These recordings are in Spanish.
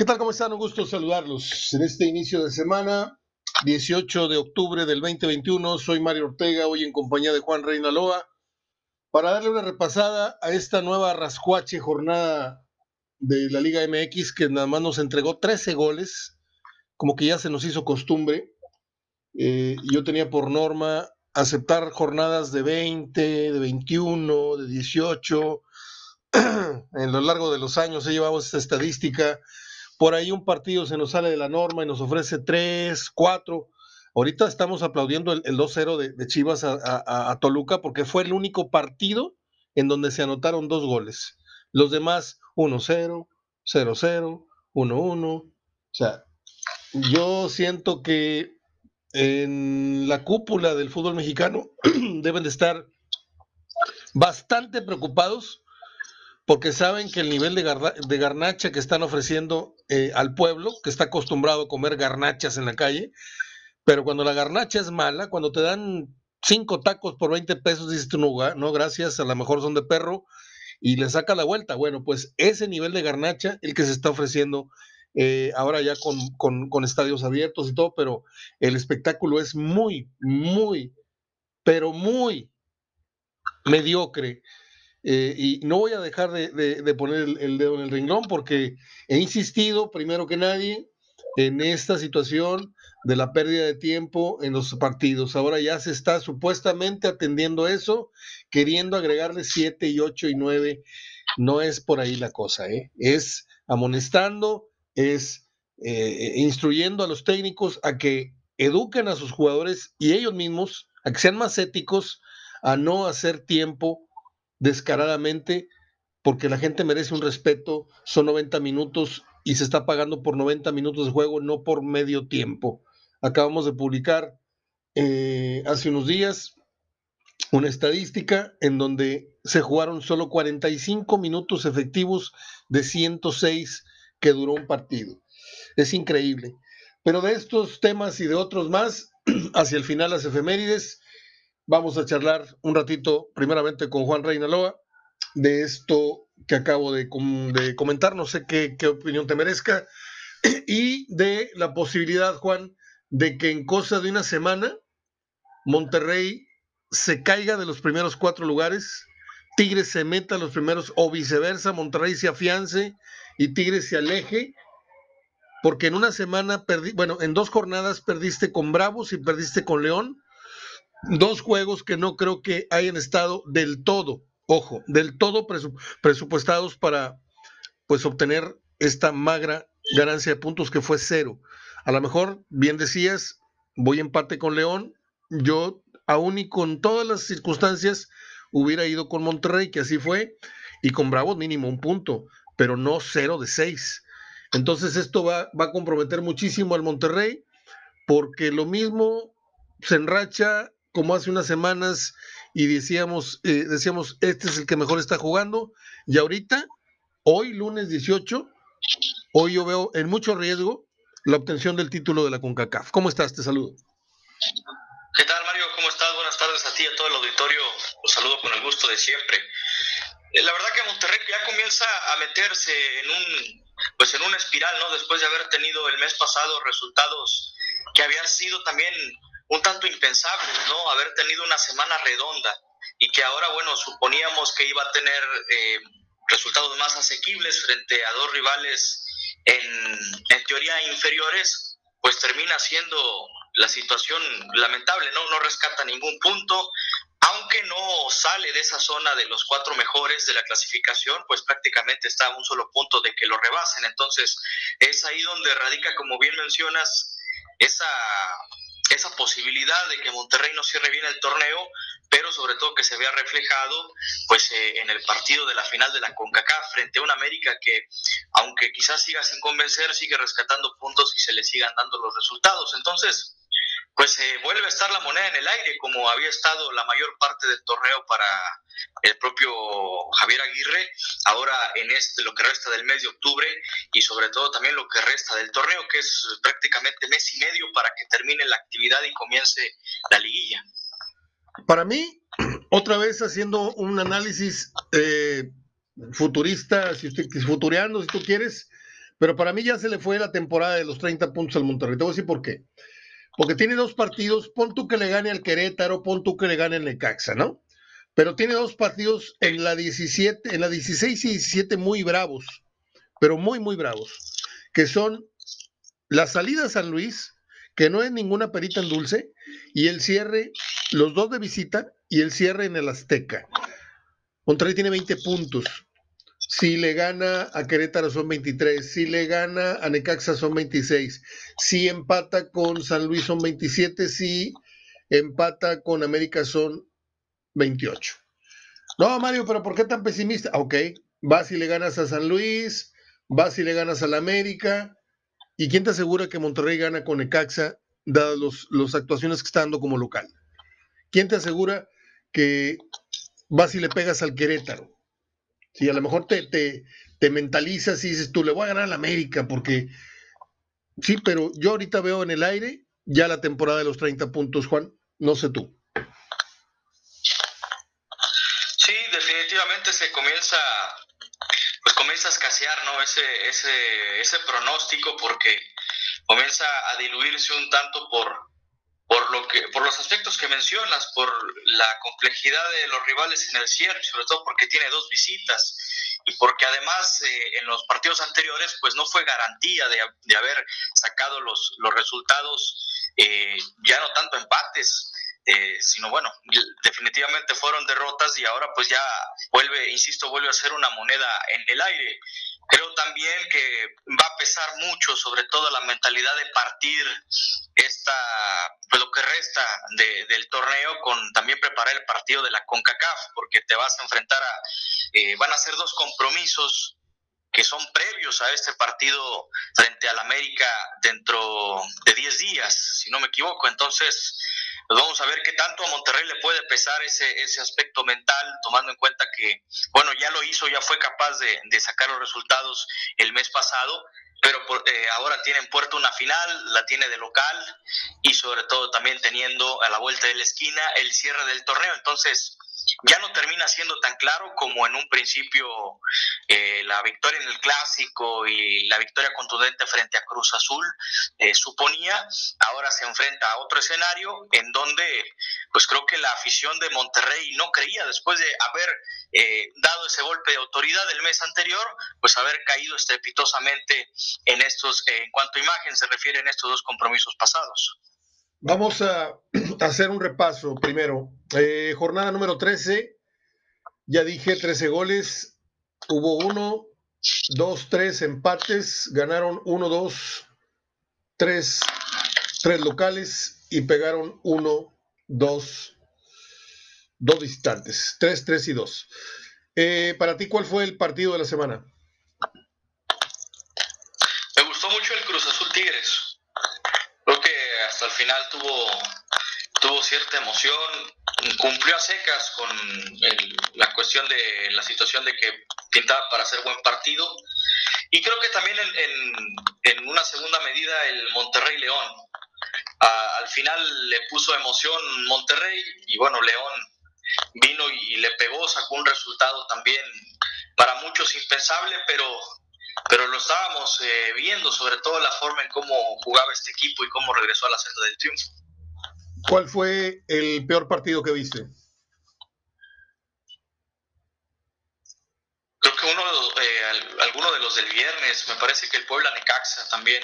¿Qué tal? ¿Cómo están? Un gusto saludarlos en este inicio de semana, 18 de octubre del 2021. Soy Mario Ortega, hoy en compañía de Juan Reinaloa, para darle una repasada a esta nueva rascuache jornada de la Liga MX que nada más nos entregó 13 goles, como que ya se nos hizo costumbre. Eh, yo tenía por norma aceptar jornadas de 20, de 21, de 18. en lo largo de los años he llevado esta estadística por ahí un partido se nos sale de la norma y nos ofrece tres, cuatro. Ahorita estamos aplaudiendo el, 2-0 de, Chivas a, Toluca porque fue el único partido en donde se anotaron dos goles. Los demás, 1-0, 0-0, 1-1. O sea, yo siento que en la cúpula del fútbol mexicano deben de estar bastante preocupados porque saben que el nivel de, garnacha que están ofreciendo eh, al pueblo, que está acostumbrado a comer garnachas en la calle, pero cuando la garnacha es mala, cuando te dan cinco tacos por 20 pesos, dices tú, no, no, gracias, a lo mejor son de perro, y le saca la vuelta. Bueno, pues ese nivel de garnacha, el que se está ofreciendo eh, ahora ya con, con estadios abiertos y todo, pero el espectáculo es muy, muy, pero muy mediocre. Eh, y no voy a dejar de, poner el, dedo en el renglón porque he insistido, primero que nadie, en esta situación de la pérdida de tiempo en los partidos. Ahora ya se está supuestamente atendiendo eso, queriendo agregarle 7 y 8 y 9. No es por ahí la cosa, ¿eh? es amonestando, es eh, instruyendo a los técnicos a que eduquen a sus jugadores y ellos mismos, a que sean más éticos, a no hacer tiempo descaradamente porque la gente merece un respeto, son 90 minutos y se está pagando por 90 minutos de juego, no por medio tiempo. Acabamos de publicar eh, hace unos días una estadística en donde se jugaron solo 45 minutos efectivos de 106 que duró un partido. Es increíble. Pero de estos temas y de otros más, hacia el final las efemérides, Vamos a charlar un ratito, primeramente con Juan Reinaloa, de esto que acabo de, comentar, no sé qué, opinión te merezca, y de la posibilidad, Juan, de que en cosa de una semana Monterrey se caiga de los primeros cuatro lugares, Tigres se meta a los primeros o viceversa, Monterrey se afiance y Tigres se aleje, porque en una semana bueno, en dos jornadas perdiste con Bravos y perdiste con León, dos juegos que no creo que hayan estado del todo, ojo, del todo presupuestados para pues obtener esta magra ganancia de puntos que fue cero. A lo mejor, bien decías, voy en parte con León, yo aún y con todas las circunstancias hubiera ido con Monterrey, que así fue, y con Bravos mínimo un punto, pero no cero de seis. Entonces esto va a comprometer muchísimo al Monterrey, porque lo mismo se enracha como hace unas semanas y decíamos, eh, decíamos, este es el que mejor está jugando, y ahorita, hoy lunes 18, hoy yo veo en mucho riesgo la obtención del título de la CONCACAF. ¿Cómo estás? Te saludo. ¿Qué tal, Mario? ¿Cómo estás? Buenas tardes a ti y a todo el auditorio. Los saludo con el gusto de siempre. Eh, la verdad que Monterrey ya comienza a meterse en un, pues en una espiral, ¿no? Después de haber tenido el mes pasado resultados que habían sido también un tanto impensable, ¿no? Haber tenido una semana redonda y que ahora, bueno, suponíamos que iba a tener eh, resultados más asequibles frente a dos rivales en, en, teoría inferiores, pues termina siendo la situación lamentable, ¿no? No rescata ningún punto, aunque no sale de esa zona de los cuatro mejores de la clasificación, pues prácticamente está a un solo punto de que lo rebasen. Entonces, es ahí donde radica, como bien mencionas, esa esa posibilidad de que Monterrey no cierre bien el torneo, pero sobre todo que se vea reflejado pues eh, en el partido de la final de la CONCACAF frente a un América que aunque quizás siga sin convencer, sigue rescatando puntos y se le sigan dando los resultados. Entonces, pues eh, vuelve a estar la moneda en el aire como había estado la mayor parte del torneo para el propio Javier Aguirre, ahora en este lo que resta del mes de octubre y sobre todo también lo que resta del torneo, que es prácticamente mes y medio para que termine la actividad y comience la liguilla. Para mí, otra vez haciendo un análisis eh, futurista, si usted, futureando, si tú quieres, Pero para mí ya se le fue la temporada de los 30 puntos al Monterrey. Te voy a decir por qué. Porque tiene dos partidos, pon tú que le gane al Querétaro, pon tú que le gane al Necaxa, ¿no? Pero tiene dos partidos en la 17, en la 16 y 17 muy bravos, pero muy, muy bravos, que son la salida a San Luis, que no es ninguna perita en dulce, y el cierre, los dos de visita y el cierre en el Azteca. Monterrey tiene 20 puntos. Si le gana a Querétaro son 23. Si le gana a Necaxa son 26. Si empata con San Luis son 27. Si empata con América son 28. No, Mario, pero ¿por qué tan pesimista? Ok, vas y le ganas a San Luis, vas y le ganas a la América. ¿Y quién te asegura que Monterrey gana con Necaxa, dadas las actuaciones que está dando como local? ¿Quién te asegura que vas y le pegas al Querétaro? Si a lo mejor te, te, te mentalizas y dices, tú le voy a ganar a la América, porque sí, pero yo ahorita veo en el aire ya la temporada de los 30 puntos, Juan, no sé tú. Sí, definitivamente se comienza, pues comienza a escasear, ¿no? Ese, ese, ese pronóstico porque comienza a diluirse un tanto por, por lo que por los aspectos que mencionas, por la complejidad de los rivales en el cierre, sobre todo porque tiene dos visitas y porque además eh, en los partidos anteriores pues no fue garantía de, de haber sacado los, los resultados, eh, ya no tanto empates, eh, sino bueno, definitivamente fueron derrotas y ahora pues ya vuelve, insisto, vuelve a ser una moneda en el aire. Creo también que va a pesar mucho, sobre todo la mentalidad de partir esta, pues lo que resta del torneo con también preparar el partido de la CONCACAF, porque te vas a enfrentar a, eh, van a ser dos compromisos que son previos a este partido frente al América dentro de 10 días, si no me equivoco. Entonces, pues vamos a ver qué tanto a Monterrey le puede pesar ese, ese aspecto mental, tomando en cuenta que, bueno, ya lo hizo, ya fue capaz de, de sacar los resultados el mes pasado, pero eh, ahora tiene en puerto una final, la tiene de local y sobre todo también teniendo a la vuelta de la esquina el cierre del torneo. Entonces, ya no termina siendo tan claro como en un principio eh, la victoria en el clásico y la victoria contundente frente a Cruz Azul eh, suponía. Ahora se enfrenta a otro escenario en donde, pues creo que la afición de Monterrey no creía después de haber eh, dado ese golpe de autoridad el mes anterior, pues haber caído estrepitosamente en estos, en cuanto a imagen se refiere en estos dos compromisos pasados. Vamos a hacer un repaso primero. Eh, jornada número 13, ya dije 13 goles, hubo uno, dos, tres empates, ganaron uno, dos, tres, tres locales y pegaron uno, dos, dos visitantes, tres, tres y dos. Eh, para ti, ¿cuál fue el partido de la semana? Me gustó mucho el Cruz Azul Tigres al final tuvo, tuvo cierta emoción, cumplió a secas con la cuestión de la situación de que pintaba para hacer buen partido. Y creo que también en, una segunda medida el Monterrey León. al final le puso emoción Monterrey y bueno, León vino y, le pegó, sacó un resultado también para muchos impensable, pero pero lo estábamos eh, viendo, sobre todo la forma en cómo jugaba este equipo y cómo regresó a la senda del triunfo. ¿Cuál fue el peor partido que viste? Creo que uno, eh, alguno de los del viernes, me parece que el Puebla Necaxa también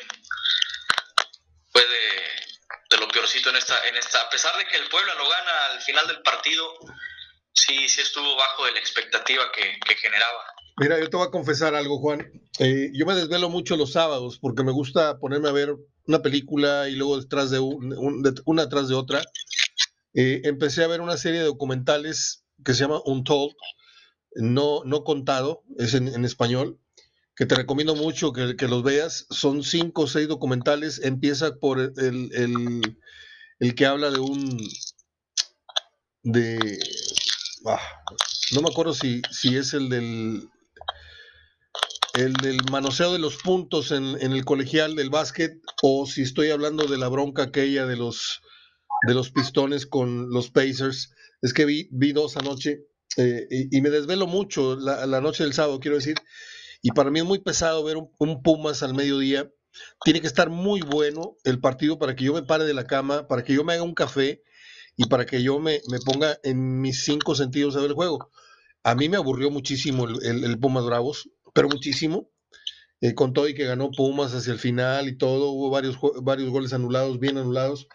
fue de, lo peorcito en esta, en esta, a pesar de que el Puebla lo gana al final del partido, sí, sí estuvo bajo de la expectativa que, que generaba. Mira, yo te voy a confesar algo, Juan. Eh, yo me desvelo mucho los sábados porque me gusta ponerme a ver una película y luego detrás de, una tras de otra. Eh, empecé a ver una serie de documentales que se llama Untold, no, no contado, es en, español, que te recomiendo mucho que, los veas. Son cinco o seis documentales. Empieza por el, el, que habla de un... de... Ah, no me acuerdo si, si es el del el del manoseo de los puntos en, el colegial del básquet o si estoy hablando de la bronca aquella de los de los pistones con los Pacers. Es que vi, vi dos anoche eh, y, me desvelo mucho la, noche del sábado, quiero decir. y para mí es muy pesado ver un, Pumas al mediodía. Tiene que estar muy bueno el partido para que yo me pare de la cama, para que yo me haga un café y para que yo me, ponga en mis cinco sentidos a ver el juego. A mí me aburrió muchísimo el, Pumas Bravos, pero muchísimo. Eh, con todo y que ganó Pumas hacia el final y todo, hubo varios, varios goles anulados, bien anulados,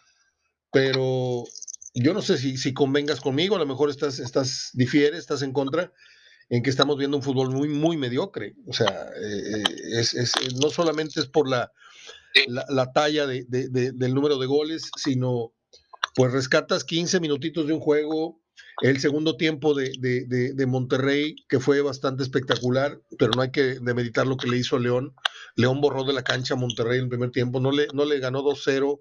pero yo no sé si, si convengas conmigo, a lo mejor estás, estás, difieres, estás en contra, en que estamos viendo un fútbol muy, muy mediocre. O sea, eh, es, no solamente es por la, la, talla de, del número de goles, sino pues rescatas 15 minutitos de un juego, el segundo tiempo de, de, Monterrey, que fue bastante espectacular, pero no hay que demeritar lo que le hizo León. León borró de la cancha a Monterrey en el primer tiempo, no le, no le ganó 2-0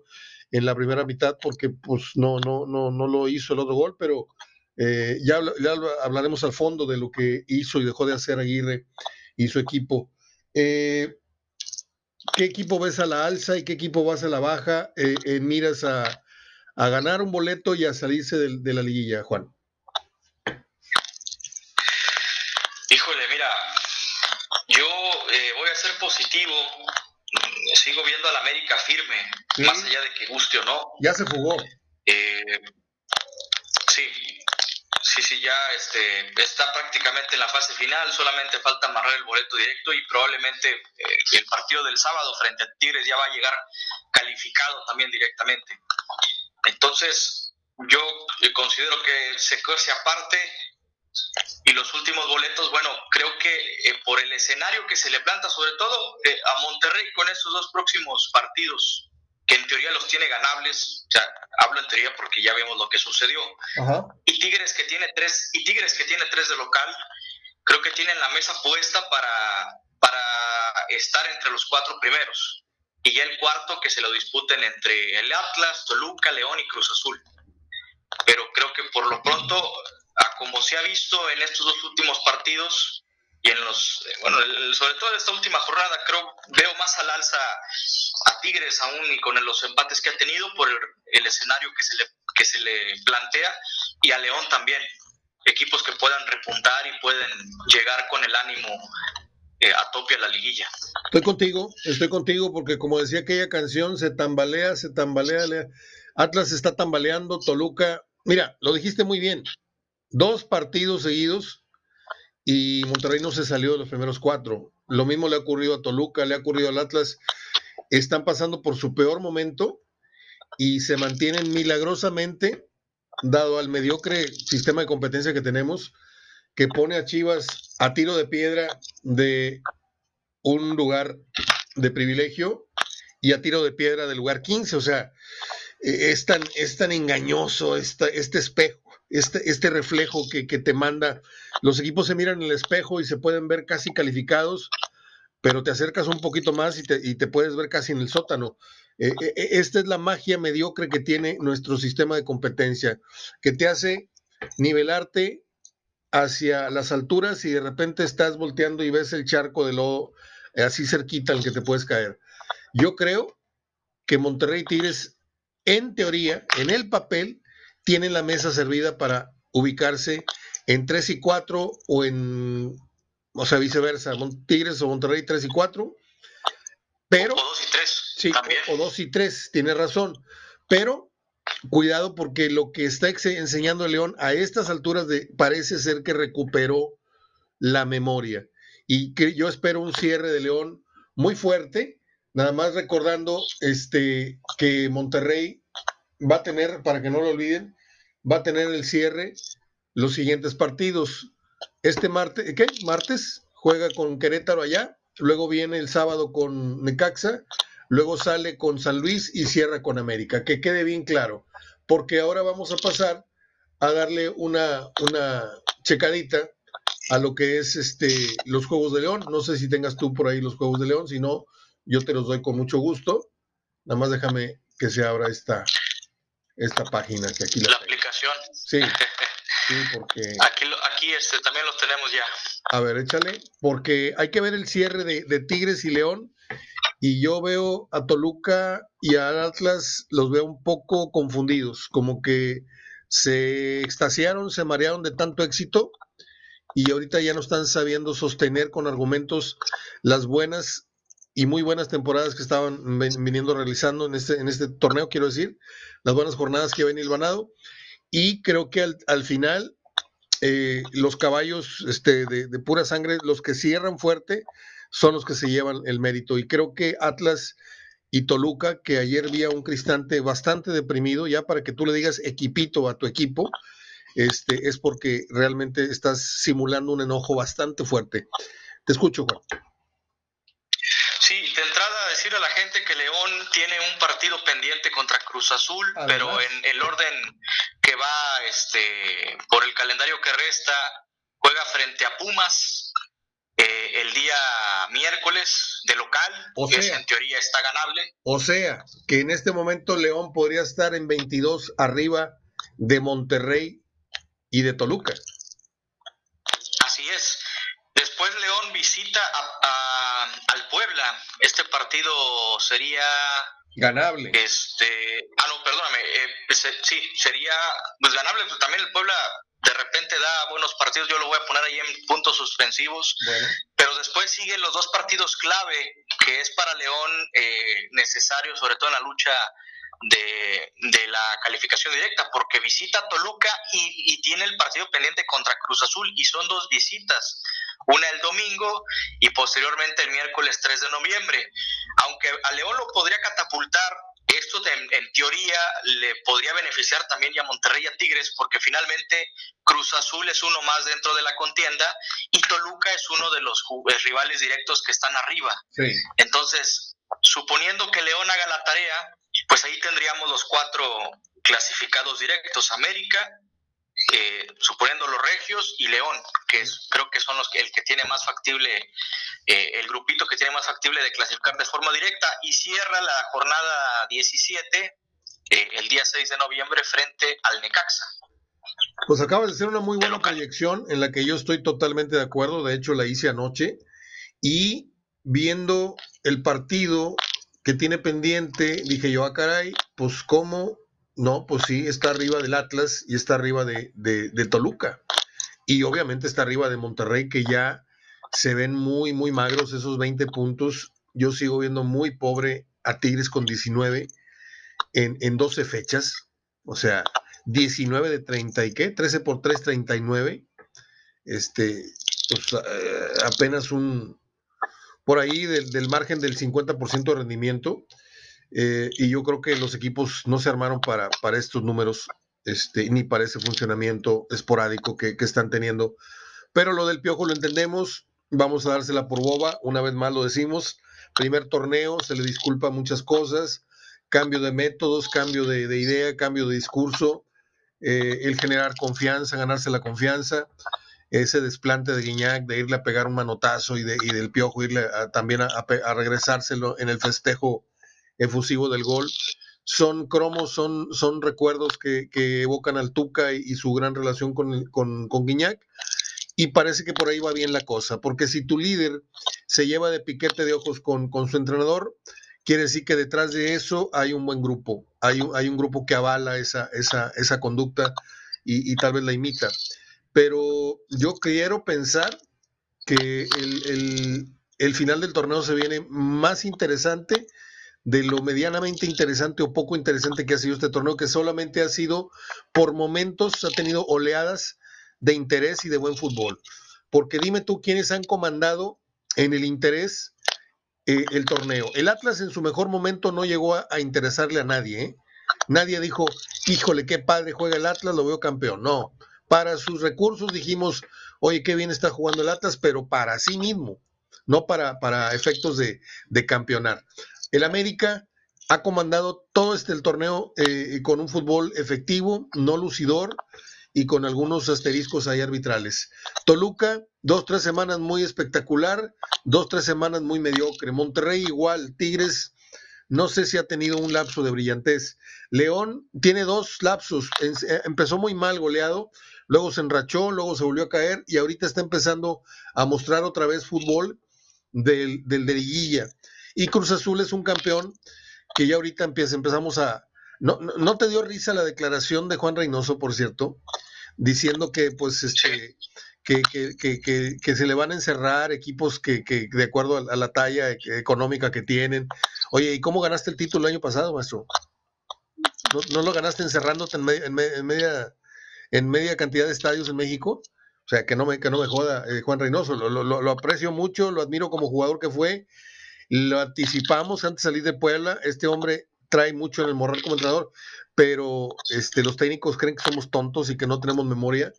en la primera mitad porque pues no, no, no, no lo hizo el otro gol, pero eh, ya, hablaremos al fondo de lo que hizo y dejó de hacer Aguirre y su equipo. Eh, ¿Qué equipo ves a la alza y qué equipo vas a la baja? Eh, miras a, a, ganar un boleto y a salirse de, la liguilla, Juan. Híjole, mira, yo voy a ser positivo sigo viendo al América firme, más allá de que guste o no. Ya se jugó. Eh, sí, sí, sí, ya este, está prácticamente en la fase final, solamente falta amarrar el boleto directo y probablemente eh, el partido del sábado frente a Tigres ya va a llegar calificado también directamente. Entonces, yo eh, considero que se cuece aparte y los últimos boletos, bueno, creo que eh, por el escenario que se le planta, sobre todo eh, a Monterrey con estos dos próximos partidos, que en teoría los tiene ganables, o sea, hablo en teoría porque ya vemos lo que sucedió, y Tigres que tiene tres, y Tigres que tiene tres de local, creo que tienen la mesa puesta para, para estar entre los cuatro primeros. Y ya el cuarto que se lo disputen entre el Atlas, Toluca, León y Cruz Azul. Pero creo que por lo pronto como se ha visto en estos dos últimos partidos y en los, eh, bueno, sobre todo en esta última jornada, creo, veo más al alza a Tigres aún y con los empates que ha tenido por el, escenario que se, le, que se le plantea y a León también. Equipos que puedan repuntar y pueden llegar con el ánimo eh, a tope a la liguilla. Estoy contigo, estoy contigo porque como decía aquella canción, se tambalea, se tambalea, Atlas está tambaleando, Toluca, mira, lo dijiste muy bien, dos partidos seguidos y Monterrey no se salió de los primeros cuatro. Lo mismo le ha ocurrido a Toluca, le ha ocurrido al Atlas. Están pasando por su peor momento y se mantienen milagrosamente, dado al mediocre sistema de competencia que tenemos, que pone a Chivas a tiro de piedra de un lugar de privilegio y a tiro de piedra del lugar 15. O sea, es tan, es tan engañoso este espejo este, este reflejo que, te manda. Los equipos se miran en el espejo y se pueden ver casi calificados, pero te acercas un poquito más y te, y te puedes ver casi en el sótano. Eh, eh, eh, esta es la magia mediocre que tiene nuestro sistema de competencia, que te hace nivelarte hacia las alturas y de repente estás volteando y ves el charco de lodo así cerquita al que te puedes caer. Yo creo que Monterrey Tigres, en teoría, en el papel, tienen la mesa servida para ubicarse en 3 y 4 o en, o sea, viceversa, Tigres o Monterrey 3 y 4, pero... O 2 y 3. Sí, o 2 y 3, tiene razón, pero cuidado porque lo que está enseñando León a estas alturas de, parece ser que recuperó la memoria y que yo espero un cierre de León muy fuerte, nada más recordando este que Monterrey va a tener, para que no lo olviden, va a tener el cierre los siguientes partidos. Este martes, ¿qué? Martes juega con Querétaro allá, luego viene el sábado con Necaxa, luego sale con San Luis y cierra con América. Que quede bien claro, porque ahora vamos a pasar a darle una, una checadita a lo que es este los Juegos de León. No sé si tengas tú por ahí los Juegos de León, si no, yo te los doy con mucho gusto. Nada más déjame que se abra esta, esta página que aquí la, aplicación. Sí, sí, porque... Aquí, aquí este, también los tenemos ya. A ver, échale, porque hay que ver el cierre de, Tigres y León, y yo veo a Toluca y a Atlas, los veo un poco confundidos, como que se extasiaron, se marearon de tanto éxito, y ahorita ya no están sabiendo sostener con argumentos las buenas y muy buenas temporadas que estaban viniendo realizando en este, en este torneo, quiero decir, las buenas jornadas que ven Ilvanado. Y creo que al, final eh, los caballos este, de, de, pura sangre, los que cierran fuerte, son los que se llevan el mérito. Y creo que Atlas y Toluca, que ayer vi a un Cristante bastante deprimido, ya para que tú le digas equipito a tu equipo, este, es porque realmente estás simulando un enojo bastante fuerte. Te escucho, Juan. Sí, de entrada decir a la gente que León tiene un partido pendiente contra Cruz Azul, pero en el orden que va este, por el calendario que resta, juega frente a Pumas, eh, el día miércoles de local, o que en teoría está ganable. O sea, que en este momento León podría estar en 22 arriba de Monterrey y de Toluca. Así es. Después León visita a, al Puebla. Este partido sería ganable. Este, ah no, perdóname, eh, sí, sería pues ganable, pero también el Puebla de repente da buenos partidos, yo lo voy a poner ahí en puntos suspensivos, pero después siguen los dos partidos clave que es para León eh, necesario, sobre todo en la lucha de, la calificación directa, porque visita Toluca y, y, tiene el partido pendiente contra Cruz Azul y son dos visitas, una el domingo y posteriormente el miércoles 3 de noviembre. Aunque a León lo podría catapultar esto en teoría le podría beneficiar también a Monterrey y a Tigres porque finalmente Cruz Azul es uno más dentro de la contienda y Toluca es uno de los eh, rivales directos que están arriba. Entonces, suponiendo que León haga la tarea, pues ahí tendríamos los cuatro clasificados directos, América, eh, suponiendo los Regios y León, que es, creo que son los que el que tiene más factible, eh, el grupito que tiene más factible de clasificar de forma directa, y cierra la jornada 17 eh, el día 6 de noviembre frente al Necaxa. Pues acaba de ser una muy buena proyección en la que yo estoy totalmente de acuerdo, de hecho la hice anoche, y viendo el partido que tiene pendiente, dije yo, ah, caray, pues cómo no, pues sí, está arriba del Atlas y está arriba de, Toluca. Y obviamente está arriba de Monterrey, que ya se ven muy, muy magros esos 20 puntos. Yo sigo viendo muy pobre a Tigres con 19 en, en 12 fechas. O sea, 19 de 30 y qué? 13 por 3, 39. Este, pues, eh, apenas un, por ahí del, del margen del 50% de rendimiento. Eh, y yo creo que los equipos no se armaron para, para estos números, este, ni para ese funcionamiento esporádico que, están teniendo. Pero lo del piojo lo entendemos, vamos a dársela por boba, una vez más lo decimos. Primer torneo, se le disculpa muchas cosas, cambio de métodos, cambio de, idea, cambio de discurso, eh, el generar confianza, ganarse la confianza, ese desplante de Guiñac, de irle a pegar un manotazo y, de, y del piojo irle también a, a, regresárselo en el festejo efusivo del gol. Son cromos, son, son recuerdos que, evocan al Tuca y, su gran relación con, con, con Guiñac. Y parece que por ahí va bien la cosa, porque si tu líder se lleva de piquete de ojos con, con su entrenador, quiere decir que detrás de eso hay un buen grupo, hay un, hay un grupo que avala esa, esa, esa conducta y, tal vez la imita. Pero yo quiero pensar que el, el, el, final del torneo se viene más interesante de lo medianamente interesante o poco interesante que ha sido este torneo, que solamente ha sido por momentos, ha tenido oleadas de interés y de buen fútbol. Porque dime tú quiénes han comandado en el interés eh, el torneo. El Atlas en su mejor momento no llegó a, interesarle a nadie. ¿eh? Nadie dijo, híjole, qué padre juega el Atlas, lo veo campeón. No, para sus recursos dijimos, oye, qué bien está jugando el Atlas, pero para sí mismo, no para, para efectos de, de campeonar. El América ha comandado todo este el torneo eh, con un fútbol efectivo, no lucidor y con algunos asteriscos ahí arbitrales. Toluca, dos, tres semanas muy espectacular, dos, tres semanas muy mediocre. Monterrey igual, Tigres, no sé si ha tenido un lapso de brillantez. León tiene dos lapsos, eh, empezó muy mal goleado, luego se enrachó, luego se volvió a caer y ahorita está empezando a mostrar otra vez fútbol del, del de liguilla. Y Cruz Azul es un campeón que ya ahorita empieza, empezamos a... No, no, te dio risa la declaración de Juan Reynoso, por cierto, diciendo que pues este que, que, que, que, se le van a encerrar equipos que, de acuerdo a, la talla económica que tienen. Oye, ¿y cómo ganaste el título el año pasado, maestro? ¿No, lo ganaste encerrándote en, en, media, en media cantidad de estadios en México? O sea, que no me, que no me joda eh, Juan Reynoso. Lo, lo, lo, aprecio mucho, lo admiro como jugador que fue. Lo anticipamos antes de salir de Puebla. Este hombre trae mucho en el morral como entrenador, pero este, los técnicos creen que somos tontos y que no tenemos memoria.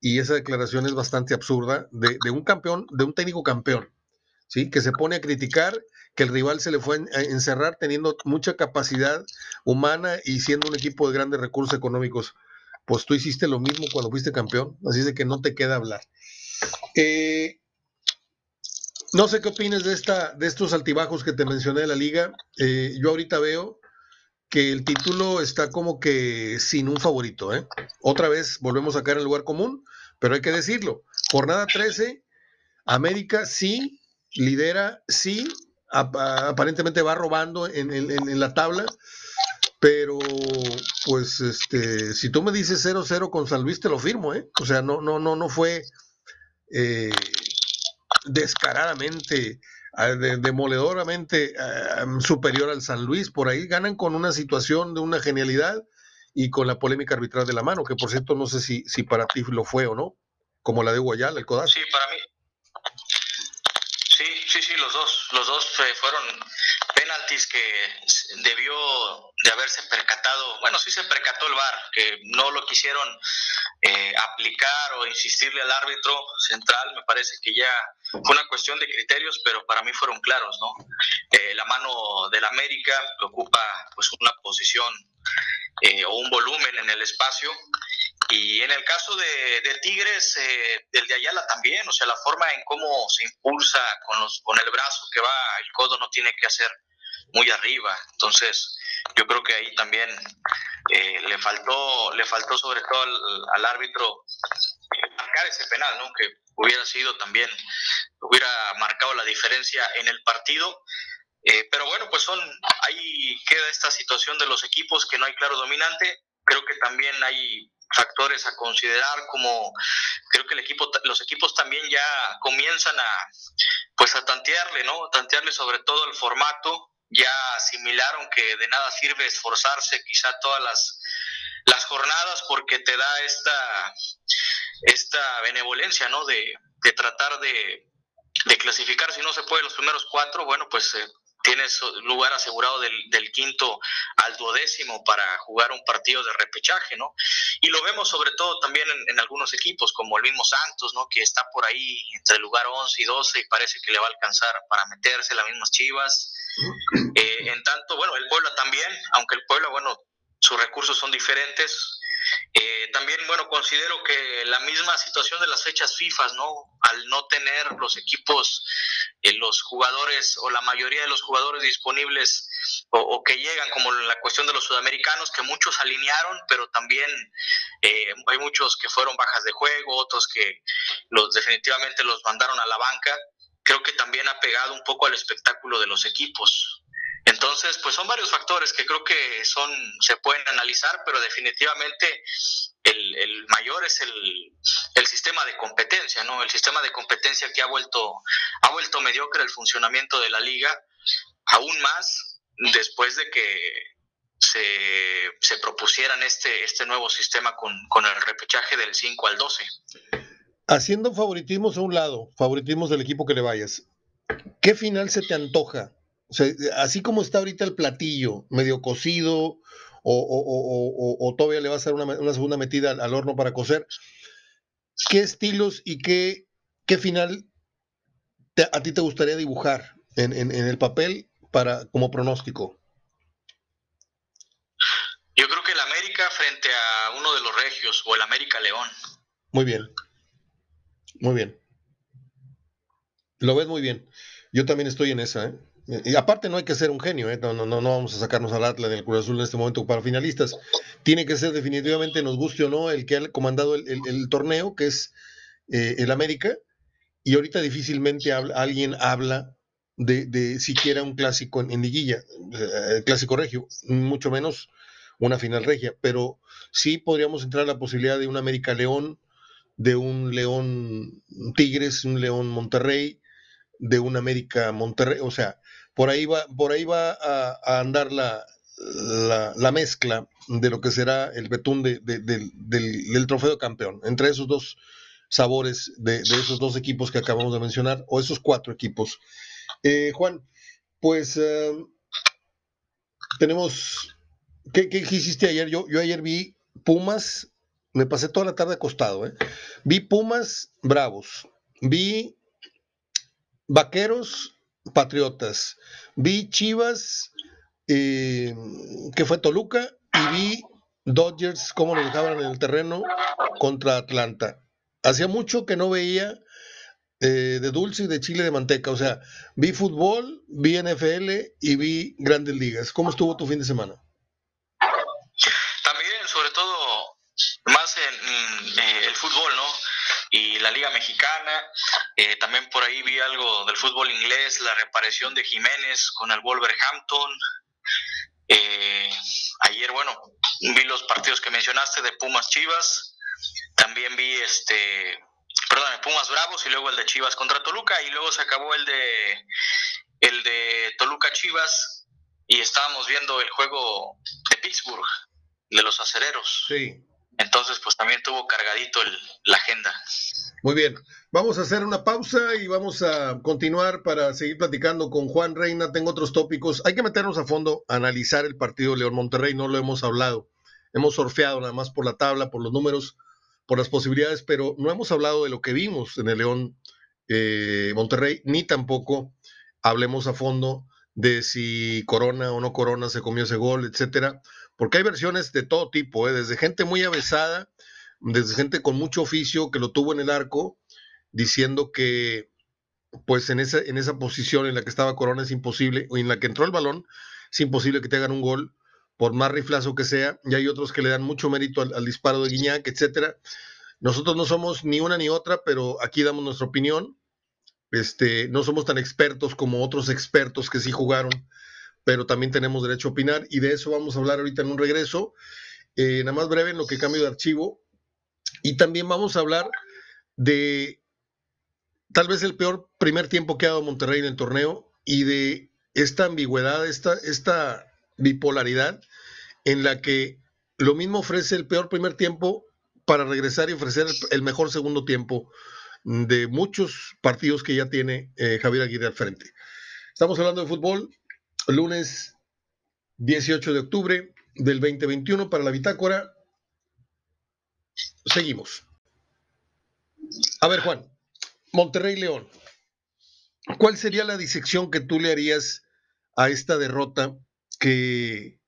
Y esa declaración es bastante absurda de, de un campeón, de un técnico campeón, ¿sí? Que se pone a criticar que el rival se le fue a encerrar teniendo mucha capacidad humana y siendo un equipo de grandes recursos económicos. Pues tú hiciste lo mismo cuando fuiste campeón, así es de que no te queda hablar. Eh, no sé qué opinas de, esta, de estos altibajos que te mencioné de la liga. Eh, yo ahorita veo que el título está como que sin un favorito. ¿eh? Otra vez volvemos a caer en el lugar común, pero hay que decirlo. Jornada 13, América sí lidera, sí aparentemente va robando en, la tabla, pero pues este, si tú me dices 0-0 con San Luis, te lo firmo, ¿eh? O sea, no, no, no, no fue eh, descaradamente, demoledoramente superior al San Luis. Por ahí ganan con una situación de una genialidad y con la polémica arbitral de la mano, que por cierto no sé si, si para ti lo fue o no, como la de Guayala, el codazo. Sí, para mí, Sí, sí, los dos. Los dos fueron penaltis que debió de haberse percatado. Bueno, sí se percató el VAR, que no lo quisieron eh, aplicar o insistirle al árbitro central. Me parece que ya fue una cuestión de criterios, pero para mí fueron claros, ¿no? Eh, la mano del América ocupa pues una posición eh, o un volumen en el espacio y en el caso de, Tigres, eh, del de Ayala también, o sea, la forma en cómo se impulsa con, los, con el brazo que va, el codo no tiene que hacer muy arriba. Entonces, yo creo que ahí también eh, le faltó le faltó sobre todo al, árbitro marcar ese penal, ¿no? Que hubiera sido también, hubiera marcado la diferencia en el partido. Eh, pero bueno, pues son ahí queda esta situación de los equipos que no hay claro dominante. Creo que también hay factores a considerar como creo que el equipo los equipos también ya comienzan a pues a tantearle no tantearle sobre todo el formato ya asimilaron que de nada sirve esforzarse quizá todas las las jornadas porque te da esta esta benevolencia no de, de tratar de, de clasificar si no se puede los primeros cuatro bueno pues eh, tienes lugar asegurado del, quinto al duodécimo para jugar un partido de repechaje, ¿no? Y lo vemos sobre todo también en, algunos equipos, como el mismo Santos, ¿no? Que está por ahí entre el lugar 11 y 12 y parece que le va a alcanzar para meterse, las mismas Chivas. Eh, en tanto, bueno, el Puebla también, aunque el Puebla, bueno, sus recursos son diferentes, eh, también, bueno, considero que la misma situación de las fechas FIFA, ¿no? Al no tener los equipos, eh, los jugadores o la mayoría de los jugadores disponibles o, que llegan, como la cuestión de los sudamericanos, que muchos alinearon, pero también eh, hay muchos que fueron bajas de juego, otros que los definitivamente los mandaron a la banca. Creo que también ha pegado un poco al espectáculo de los equipos. Entonces, pues son varios factores que creo que son, se pueden analizar, pero definitivamente el, mayor es el, el, sistema de competencia, ¿no? El sistema de competencia que ha vuelto, ha vuelto mediocre el funcionamiento de la liga, aún más después de que se, se propusieran este, este nuevo sistema con, con el repechaje del 5 al 12. Haciendo favoritismos a un lado, favoritismos del equipo que le vayas, ¿qué final se te antoja? O sea, así como está ahorita el platillo, medio cocido, o, todavía le vas a dar una, segunda metida al, horno para cocer, ¿qué estilos y qué, qué final a ti te gustaría dibujar en, el papel para como pronóstico? Yo creo que el América frente a uno de los regios o el América León. Muy bien. Muy bien. Lo ves muy bien. Yo también estoy en esa, ¿eh? Y aparte no hay que ser un genio, ¿eh? no, no, no, vamos a sacarnos al Atlas del Cruz Azul en este momento para finalistas. Tiene que ser definitivamente, nos guste o no, el que ha comandado el, torneo, que es eh, el América. Y ahorita difícilmente alguien habla de, siquiera un clásico en, liguilla, eh, el clásico regio, mucho menos una final regia. Pero sí podríamos entrar a la posibilidad de un América León, de un León Tigres, un León Monterrey, de un América Monterrey, o sea, por ahí va, por ahí va a, andar la, la, mezcla de lo que será el betún de, del, trofeo campeón, entre esos dos sabores de, esos dos equipos que acabamos de mencionar, o esos cuatro equipos. Eh, Juan, pues eh, tenemos, ¿qué, ¿qué, hiciste ayer? Yo, yo ayer vi Pumas, me pasé toda la tarde acostado, ¿eh? vi Pumas Bravos, vi Vaqueros Patriotas, vi Chivas, eh, que fue Toluca, y vi Dodgers, cómo lo dejaban en el terreno contra Atlanta. Hacía mucho que no veía eh, de dulce y de chile de manteca. O sea, vi fútbol, vi NFL y vi grandes ligas. ¿Cómo estuvo tu fin de semana? También, sobre todo, más en, eh, el fútbol, ¿no? Y la Liga Mexicana. Eh, también por ahí vi algo del fútbol inglés, la reaparición de Jiménez con el Wolverhampton. ayer, bueno, vi los partidos que mencionaste de Pumas Chivas. También vi este perdón, Pumas Bravos y luego el de Chivas contra Toluca y luego se acabó el de el de Toluca Chivas y estábamos viendo el juego de Pittsburgh de los acereros. Sí. Entonces, pues también tuvo cargadito el, la agenda. Muy bien, vamos a hacer una pausa y vamos a continuar para seguir platicando con Juan Reina. Tengo otros tópicos. Hay que meternos a fondo, analizar el partido León Monterrey, no lo hemos hablado. Hemos surfeado nada más por la tabla, por los números por las posibilidades, pero no hemos hablado de lo que vimos en el León eh, Monterrey, ni tampoco hablemos a fondo de si Corona o no Corona se comió ese gol, etcétera, porque hay versiones de todo tipo, ¿eh? desde gente muy avesada, desde gente con mucho oficio que lo tuvo en el arco, diciendo que pues en esa, en esa posición en la que estaba Corona es imposible, o en la que entró el balón, es imposible que te hagan un gol, por más riflazo que sea, y hay otros que le dan mucho mérito al, disparo de Guiñac, etcétera. Nosotros no somos ni una ni otra, pero aquí damos nuestra opinión. Este, no somos tan expertos como otros expertos que sí jugaron, pero también tenemos derecho a opinar y de eso vamos a hablar ahorita en un regreso. Eh, nada más breve en lo que cambio de archivo. Y también vamos a hablar de tal vez el peor primer tiempo que ha dado Monterrey en el torneo y de esta ambigüedad, esta, esta bipolaridad en la que lo mismo ofrece el peor primer tiempo para regresar y ofrecer el mejor segundo tiempo de muchos partidos que ya tiene eh, Javier Aguirre al frente. Estamos hablando de fútbol, lunes 18 de octubre del 2021 para la bitácora. Seguimos. A ver, Juan, Monterrey León. ¿Cuál sería la disección que tú le harías a esta derrota que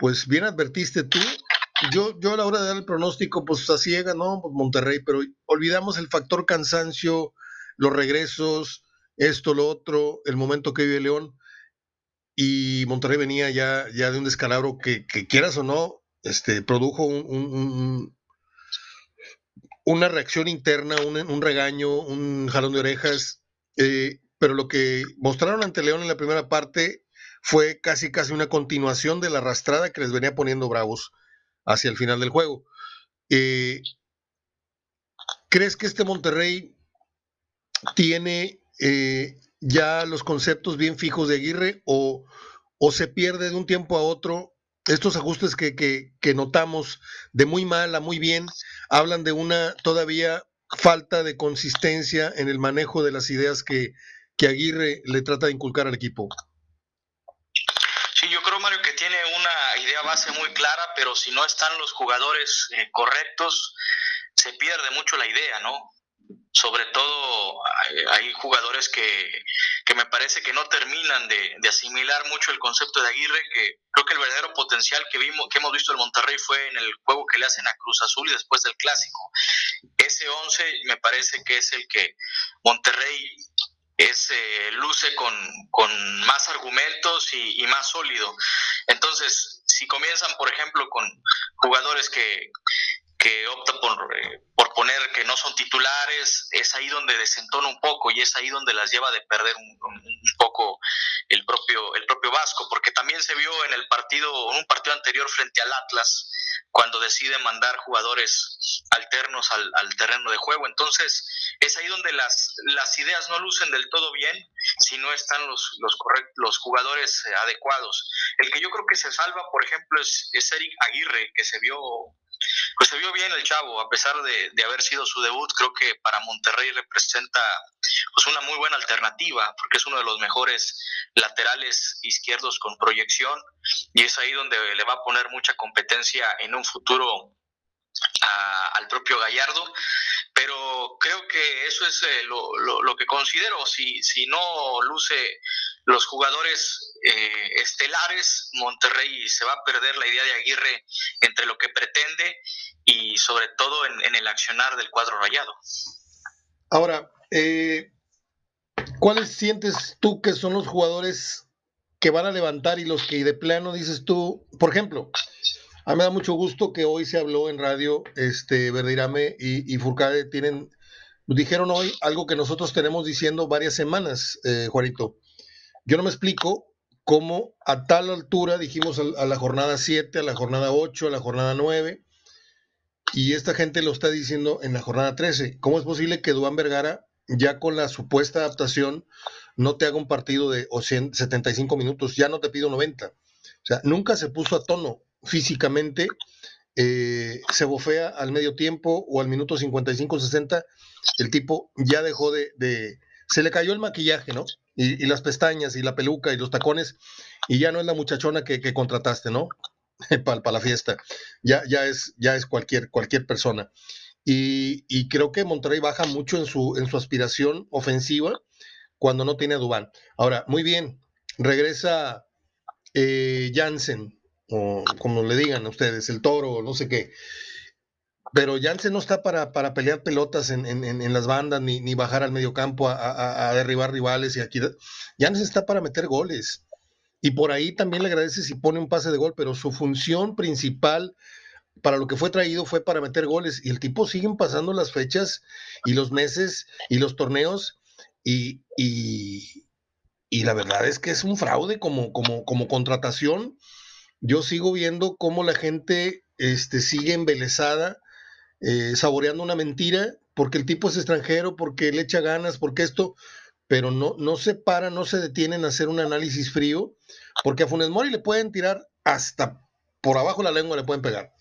pues bien advertiste tú. Yo, yo a la hora de dar el pronóstico, pues así llega, ¿no? Pues Monterrey, pero olvidamos el factor cansancio, los regresos, esto, lo otro, el momento que vive León. Y Monterrey venía ya, ya de un descalabro que, quieras o no, este, produjo un, una reacción interna, un, regaño, un jalón de orejas. Eh, pero lo que mostraron ante León en la primera parte fue casi casi una continuación de la arrastrada que les venía poniendo Bravos hacia el final del juego. Eh, ¿Crees que este Monterrey tiene eh, ya los conceptos bien fijos de Aguirre o, o, se pierde de un tiempo a otro? Estos ajustes que, que, notamos de muy mal a muy bien hablan de una todavía falta de consistencia en el manejo de las ideas que, que Aguirre le trata de inculcar al equipo. Sí, yo creo, Mario, que tiene una idea base muy clara, pero si no están los jugadores eh, correctos, se pierde mucho la idea, ¿no? Sobre todo hay, jugadores que, que, me parece que no terminan de, de, asimilar mucho el concepto de Aguirre, que creo que el verdadero potencial que, vimos, que hemos visto en Monterrey fue en el juego que le hacen a Cruz Azul y después del Clásico. Ese 11 me parece que es el que Monterrey es, luce con, con, más argumentos y, más sólido. Entonces, si comienzan, por ejemplo, con jugadores que, que optan por, eh, por poner que no son titulares, es ahí donde desentona un poco y es ahí donde las lleva de perder un, un, poco el propio, el propio Vasco, porque también se vio en el partido, en un partido anterior frente al Atlas, cuando decide mandar jugadores alternos al, terreno de juego. Entonces, es ahí donde las, las ideas no lucen del todo bien si no están los, los, los jugadores adecuados. El que yo creo que se salva, por ejemplo, es, es Eric Aguirre, que se vio pues se vio bien el chavo, a pesar de, haber sido su debut, creo que para Monterrey representa pues una muy buena alternativa, porque es uno de los mejores laterales izquierdos con proyección, y es ahí donde le va a poner mucha competencia en un futuro al propio Gallardo, pero creo que eso es eh, lo, que considero, si, si no luce los jugadores eh, estelares, Monterrey se va a perder la idea de Aguirre entre lo que pretende y sobre todo en, el accionar del cuadro rayado. Ahora, eh, ¿cuáles sientes tú que son los jugadores que van a levantar y los que de plano dices tú, por ejemplo, a mí me da mucho gusto que hoy se habló en radio, este, Verdirame y, y Furcade tienen, dijeron hoy algo que nosotros tenemos diciendo varias semanas, eh, Juanito. Yo no me explico cómo a tal altura dijimos a, la jornada 7, a la jornada 8, a la jornada 9, y esta gente lo está diciendo en la jornada 13. ¿Cómo es posible que Duan Vergara, ya con la supuesta adaptación, no te haga un partido de 75 minutos? Ya no te pido 90. O sea, nunca se puso a tono físicamente, eh, se bofea al medio tiempo o al minuto 55-60, el tipo ya dejó de, de, Se le cayó el maquillaje, ¿no? Y, las pestañas y la peluca y los tacones, y ya no es la muchachona que, contrataste, ¿no? Para la fiesta. Ya, ya, es, ya es cualquier, cualquier persona. Y, creo que Monterrey baja mucho en su, en su aspiración ofensiva cuando no tiene a Dubán. Ahora, muy bien, regresa eh, Jansen, o como le digan a ustedes, el toro, no sé qué pero Janssen no está para, para pelear pelotas en, en, en, las bandas ni, ni bajar al mediocampo a, a, derribar rivales y aquí. Janssen está para meter goles. Y por ahí también le agradece si pone un pase de gol, pero su función principal para lo que fue traído fue para meter goles. Y el tipo siguen pasando las fechas y los meses y los torneos y, y, y la verdad es que es un fraude como, como, como contratación. Yo sigo viendo cómo la gente este, sigue embelesada eh, saboreando una mentira, porque el tipo es extranjero, porque le echa ganas, porque esto, pero no, no se para, no se detienen a hacer un análisis frío, porque a Funes Mori le pueden tirar hasta por abajo la lengua, le pueden pegar.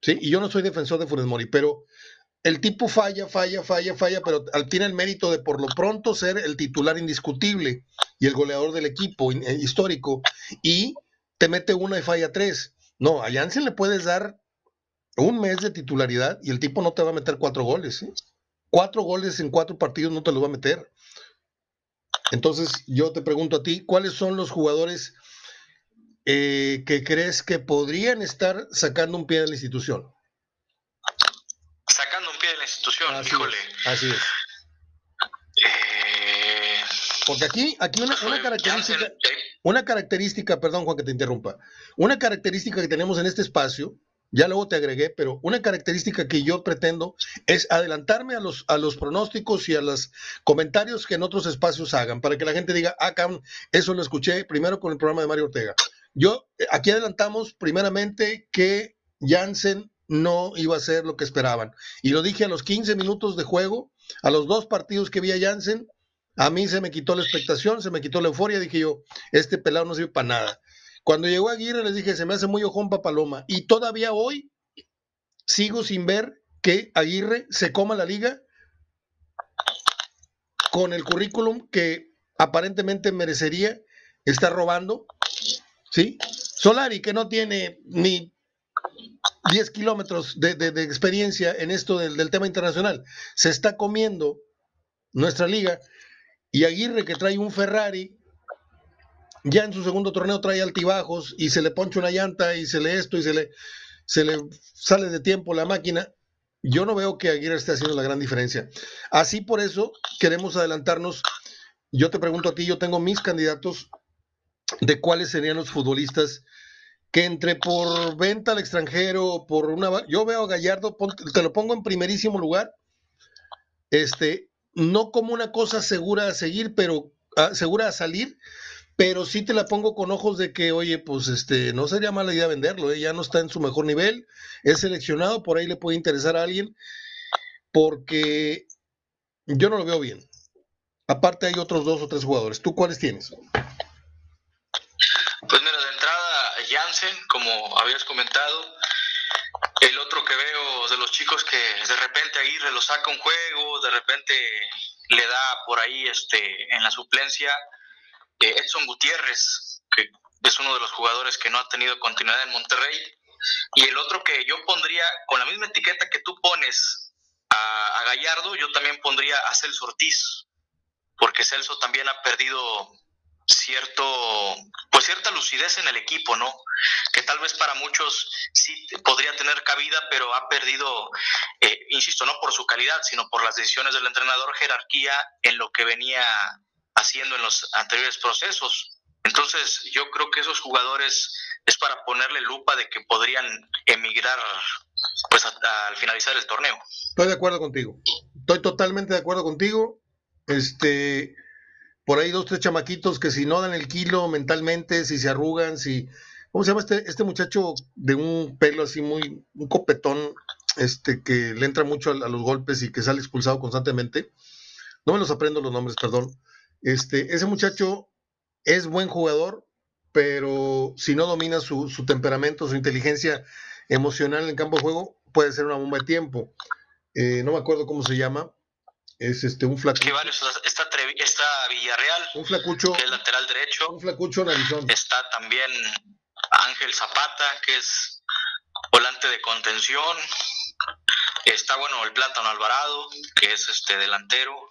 ¿sí? Y yo no soy defensor de Funes Mori, pero el tipo falla, falla, falla, falla, pero tiene el mérito de por lo pronto ser el titular indiscutible y el goleador del equipo eh, histórico, y te mete una y falla tres. No, a Jansen le puedes dar un mes de titularidad y el tipo no te va a meter cuatro goles. ¿eh? Cuatro goles en cuatro partidos no te los va a meter. Entonces, yo te pregunto a ti, ¿cuáles son los jugadores eh, que crees que podrían estar sacando un pie de la institución? Sacando un pie de la institución, así híjole. así es. Eh, Porque aquí, aquí una, una característica, una característica, perdón Juan que te interrumpa, una característica que tenemos en este espacio ya luego te agregué, pero una característica que yo pretendo es adelantarme a los, a los pronósticos y a los comentarios que en otros espacios hagan, para que la gente diga, ah, eso lo escuché primero con el programa de Mario Ortega. Yo, eh, aquí adelantamos primeramente que Jansen no iba a ser lo que esperaban. Y lo dije a los 15 minutos de juego, a los dos partidos que vi a Jansen, a mí se me quitó la expectación, se me quitó la euforia, dije yo, este pelado no sirve para nada. Cuando llegó Aguirre les dije, se me hace muy ojón Paloma. Y todavía hoy sigo sin ver que Aguirre se coma la liga con el currículum que aparentemente merecería estar robando. ¿Sí? Solari, que no tiene ni 10 kilómetros de, experiencia en esto del tema internacional, se está comiendo nuestra liga. Y Aguirre, que trae un Ferrari ya en su segundo torneo trae altibajos y se le poncha una llanta y se le esto y se le, se le sale de tiempo la máquina. Yo no veo que Aguirre esté haciendo la gran diferencia. Así por eso queremos adelantarnos. Yo te pregunto a ti, yo tengo mis candidatos de cuáles serían los futbolistas que entre por venta al extranjero, por una... Yo veo a Gallardo, te lo pongo en primerísimo lugar, este, no como una cosa segura a seguir, pero ah, segura a salir, pero sí te la pongo con ojos de que, oye, pues este, no sería mala idea venderlo, ¿eh? ya no está en su mejor nivel, es seleccionado, por ahí le puede interesar a alguien, porque yo no lo veo bien. Aparte hay otros dos o tres jugadores. ¿Tú cuáles tienes? Pues mira, de entrada Jansen, como habías comentado, el otro que veo de los chicos que de repente Aguirre lo saca un juego, de repente le da por ahí este en la suplencia Edson Gutiérrez, que es uno de los jugadores que no ha tenido continuidad en Monterrey, y el otro que yo pondría con la misma etiqueta que tú pones a, Gallardo, yo también pondría a Celso Ortiz, porque Celso también ha perdido cierto, pues cierta lucidez en el equipo, ¿no? Que tal vez para muchos sí podría tener cabida, pero ha perdido, eh, insisto, no por su calidad, sino por las decisiones del entrenador, jerarquía en lo que venía haciendo en los anteriores procesos. Entonces, yo creo que esos jugadores es para ponerle lupa de que podrían emigrar pues hasta al finalizar el torneo. Estoy de acuerdo contigo. Estoy totalmente de acuerdo contigo. Este, por ahí dos, tres chamaquitos que si no dan el kilo mentalmente, si se arrugan, si... ¿Cómo se llama este, este muchacho de un pelo así muy, un copetón, este, que le entra mucho a, a, los golpes y que sale expulsado constantemente? No me los aprendo los nombres, perdón. Este, ese muchacho es buen jugador, pero si no domina su, su temperamento, su inteligencia emocional en el campo de juego, puede ser una bomba de tiempo. Eh, no me acuerdo cómo se llama, es este un flacucho. Está, está Villarreal, un flacucho, que es lateral derecho. Un flacucho narizón. Está también Ángel Zapata, que es volante de contención. Está bueno el Plátano Alvarado, que es este delantero.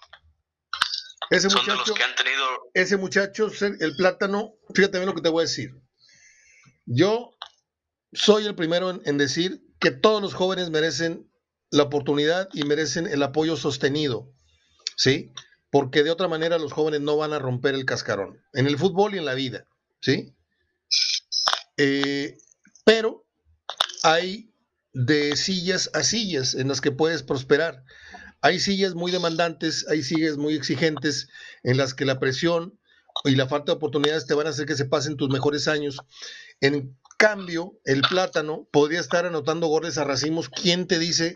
Ese Son muchacho, de los que han tenido. Ese muchacho, el plátano, fíjate bien lo que te voy a decir. Yo soy el primero en, en decir que todos los jóvenes merecen la oportunidad y merecen el apoyo sostenido, ¿sí? Porque de otra manera los jóvenes no van a romper el cascarón, en el fútbol y en la vida, ¿sí? Eh, pero hay de sillas a sillas en las que puedes prosperar. Hay sillas muy demandantes, hay sillas muy exigentes en las que la presión y la falta de oportunidades te van a hacer que se pasen tus mejores años. En cambio, el plátano podría estar anotando goles a racimos. ¿Quién te dice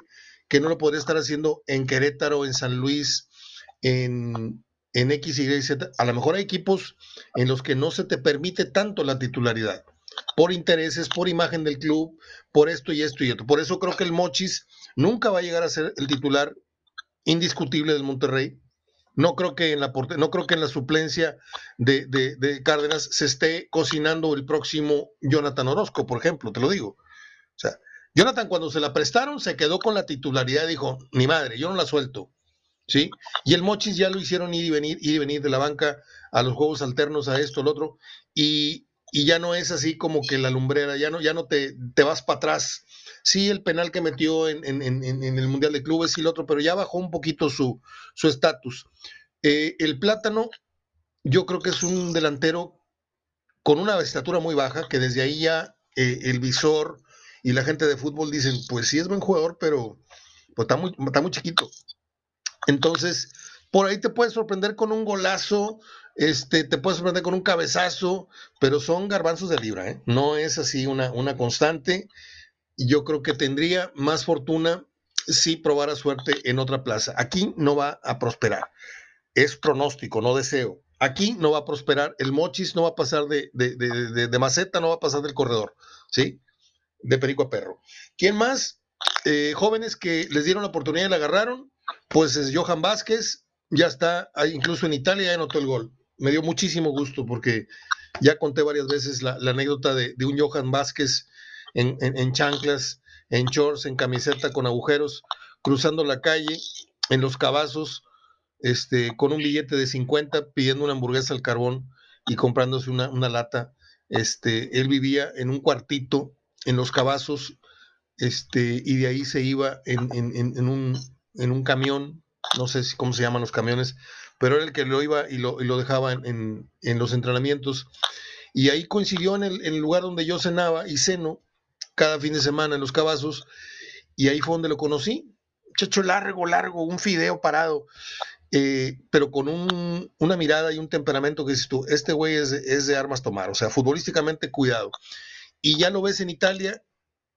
que no lo podría estar haciendo en Querétaro, en San Luis, en, en X, Y, Z? A lo mejor hay equipos en los que no se te permite tanto la titularidad por intereses, por imagen del club, por esto y esto y esto. Por eso creo que el Mochis nunca va a llegar a ser el titular indiscutible del Monterrey. No creo que en la, no creo que en la suplencia de, de, de, Cárdenas se esté cocinando el próximo Jonathan Orozco, por ejemplo, te lo digo. O sea, Jonathan cuando se la prestaron se quedó con la titularidad dijo, ni madre, yo no la suelto. ¿Sí? Y el Mochis ya lo hicieron ir y venir, ir venir de la banca a los juegos alternos, a esto, al otro, y, y ya no es así como que la lumbrera, ya no, ya no te, te vas para atrás. Sí, el penal que metió en, el Mundial de Clubes y el otro, pero ya bajó un poquito su estatus. Eh, el plátano, yo creo que es un delantero con una estatura muy baja, que desde ahí ya eh, el visor y la gente de fútbol dicen, pues sí es buen jugador, pero pues, está, muy, chiquito. Entonces, por ahí te puedes sorprender con un golazo, este, te puedes sorprender con un cabezazo, pero son garbanzos de libra, ¿eh? no es así una constante. Yo creo que tendría más fortuna si probara suerte en otra plaza. Aquí no va a prosperar. Es pronóstico, no deseo. Aquí no va a prosperar. El mochis no va a pasar de, de, de, de maceta, no va a pasar del corredor, ¿sí? De perico a perro. ¿Quién más? Eh, jóvenes que les dieron la oportunidad y la agarraron, pues es Johan Vázquez, ya está, incluso en Italia ya anotó el gol. Me dio muchísimo gusto porque ya conté varias veces la, la anécdota de, de, un Johan Vázquez en, en, en, chanclas, en shorts, en camiseta con agujeros, cruzando la calle, en los cabazos, este, con un billete de 50, pidiendo una hamburguesa al carbón y comprándose una, una lata. Este, él vivía en un cuartito, en los cabazos, este, y de ahí se iba en, en, en, un, en un camión, no sé si, cómo se llaman los camiones, pero era el que lo iba y lo, y lo dejaba en, los entrenamientos. Y ahí coincidió en el, en el, lugar donde yo cenaba y ceno cada fin de semana en los cabazos, y ahí fue donde lo conocí. Chacho largo, largo, un fideo parado. eh, pero con un, una mirada y un temperamento que dices tú, este güey es, es de armas tomar, o sea, futbolísticamente cuidado. Y ya lo ves en Italia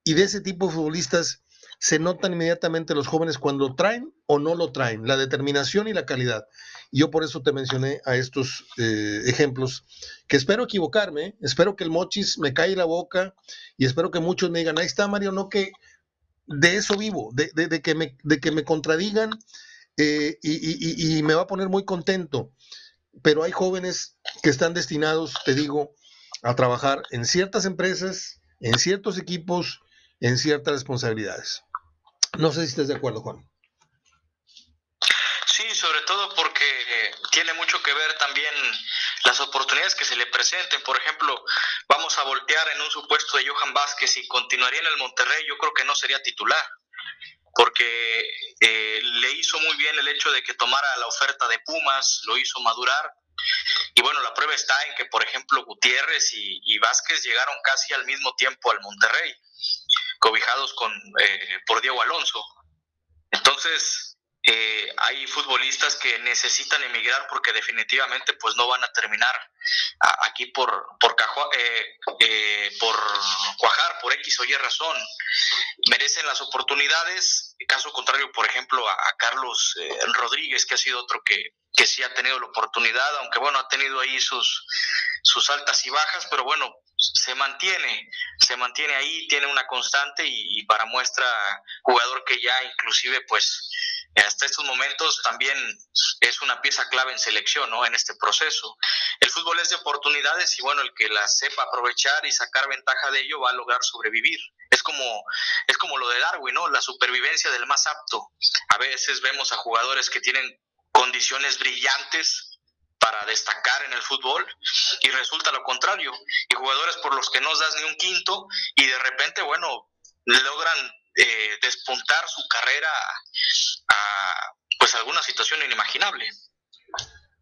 y de ese tipo de futbolistas se notan inmediatamente los jóvenes cuando traen o no lo traen, la determinación y la calidad. Yo por eso te mencioné a estos eh, ejemplos, que espero equivocarme, espero que el mochis me caiga la boca y espero que muchos me digan, ahí está Mario, no que de eso vivo, de, que, me, de que me contradigan eh, y, y me va a poner muy contento. Pero hay jóvenes que están destinados, te digo, a trabajar en ciertas empresas, en ciertos equipos, en ciertas responsabilidades. No sé si estás de acuerdo, Juan. Sobre todo porque tiene mucho que ver también las oportunidades que se le presenten. Por ejemplo, vamos a voltear en un supuesto de Johan Vázquez y continuaría en el Monterrey, yo creo que no sería titular, porque eh, le hizo muy bien el hecho de que tomara la oferta de Pumas, lo hizo madurar. Y bueno, la prueba está en que, por ejemplo, Gutiérrez y, y Vázquez llegaron casi al mismo tiempo al Monterrey cobijados con, eh, por Diego Alonso. Entonces, eh, hay futbolistas que necesitan emigrar porque definitivamente pues no van a terminar aquí por por, eh, por cuajar por X o Y razón. Merecen las oportunidades. Caso contrario por ejemplo a, Carlos Rodríguez que ha sido otro que, que sí ha tenido la oportunidad aunque bueno ha tenido ahí sus sus altas y bajas pero bueno se mantiene, se mantiene ahí, tiene una constante y, para muestra jugador que ya inclusive pues hasta estos momentos también es una pieza clave en selección, ¿no? En este proceso. El fútbol es de oportunidades y bueno, el que la sepa aprovechar y sacar ventaja de ello va a lograr sobrevivir. Es como, es como lo de Darwin, ¿no? La supervivencia del más apto. A veces vemos a jugadores que tienen condiciones brillantes para destacar en el fútbol y resulta lo contrario. Y jugadores por los que no das ni un quinto y de repente, bueno, logran eh, despuntar su carrera a pues alguna situación inimaginable.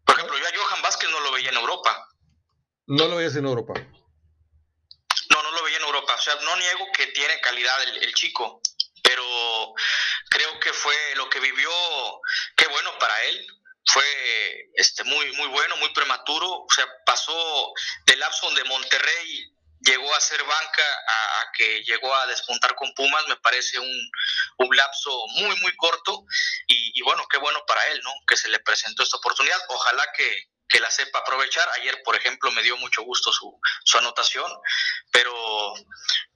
Por ejemplo, yo a Johan Vázquez no lo veía en Europa. No lo veías en Europa. No, no lo veía en Europa. O sea, no niego que tiene calidad el, el chico, pero creo que fue lo que vivió, qué bueno para él, fue este, muy, muy bueno, muy prematuro. O sea, pasó del lapso donde Monterrey llegó a ser banca a, que llegó a despuntar con Pumas, me parece un, un lapso muy, muy corto. Y, bueno, qué bueno para él, ¿no? Que se le presentó esta oportunidad. Ojalá que, que la sepa aprovechar. Ayer, por ejemplo, me dio mucho gusto su, su anotación, pero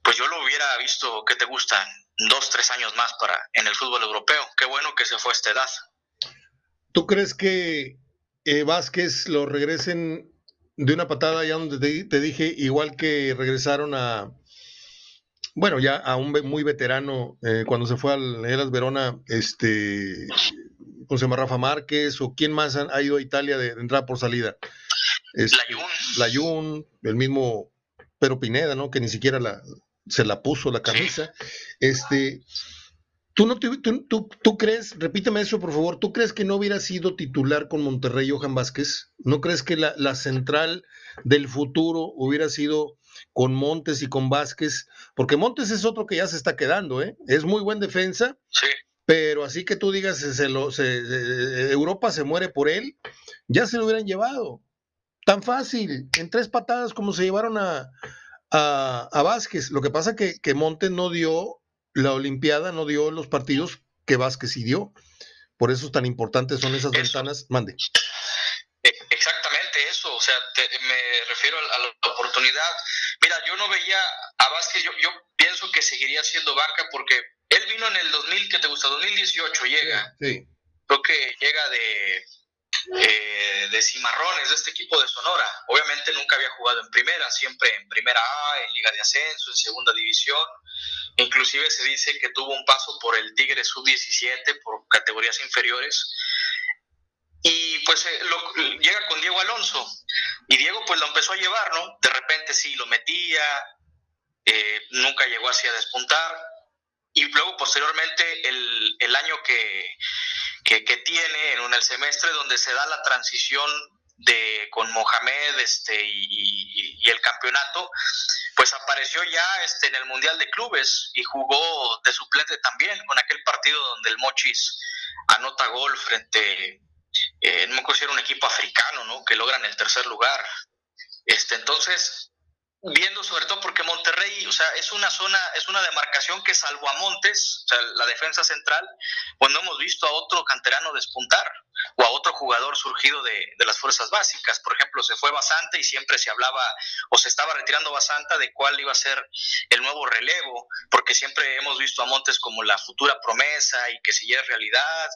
pues yo lo hubiera visto, ¿qué te gustan? Dos, tres años más para en el fútbol europeo. Qué bueno que se fue a esta edad. ¿Tú crees que eh, Vázquez lo regresen de una patada ya donde te, dije, igual que regresaron a, bueno, ya a un muy veterano eh, cuando se fue al Eras Verona, este, ¿cómo se llama? Rafa Márquez o quién más ha, ido a Italia de, entrada por salida? Este, la Jun, el mismo Pero Pineda, ¿no? Que ni siquiera la, se la puso la camisa. Este, ¿Tú, no tú, crees, repíteme eso por favor, ¿tú crees que no hubiera sido titular con Monterrey Johan Vázquez? ¿No crees que la, central del futuro hubiera sido con Montes y con Vázquez? Porque Montes es otro que ya se está quedando, ¿eh? Es muy buen defensa, sí. pero así que tú digas, se lo, Europa se muere por él, ya se lo hubieran llevado. Tan fácil, en tres patadas como se llevaron a, a, Vázquez. Lo que pasa que, que Montes no dio la Olimpiada no dio los partidos que Vázquez sí dio. Por eso tan importantes son esas ventanas. Mande. E, exactamente eso, o sea, me refiero a la oportunidad. Mira, yo no veía a Vázquez, yo, yo pienso que seguiría siendo banca porque él vino en el 2000, que te gusta? 2018 llega. Sí. Creo que llega de, eh, de Cimarrones, de este equipo de Sonora. Obviamente nunca había jugado en primera, siempre en primera A, en Liga de Ascenso, en segunda división. Inclusive se dice que tuvo un paso por el Tigre Sub-17, por categorías inferiores. Y pues eh, llega con Diego Alonso. Y Diego pues lo empezó a llevar, ¿no? De repente sí, lo metía, eh, nunca llegó así a despuntar. Y luego posteriormente el, el año que, que, tiene en el semestre donde se da la transición de con Mohamed este y, y, el campeonato pues apareció ya este en el mundial de clubes y jugó de suplente también con aquel partido donde el Mochis anota gol frente eh, no me acuerdo si era un equipo africano, ¿no? Que logran el tercer lugar. Este, entonces, viendo sobre todo porque Monterrey, o sea, es una zona, es una demarcación que salvo a Montes, o sea, la defensa central, pues no hemos visto a otro canterano despuntar o a otro jugador surgido de, de, las fuerzas básicas. Por ejemplo, se fue Basanta y siempre se hablaba o se estaba retirando Basanta de cuál iba a ser el nuevo relevo, porque siempre hemos visto a Montes como la futura promesa y que si ya es realidad.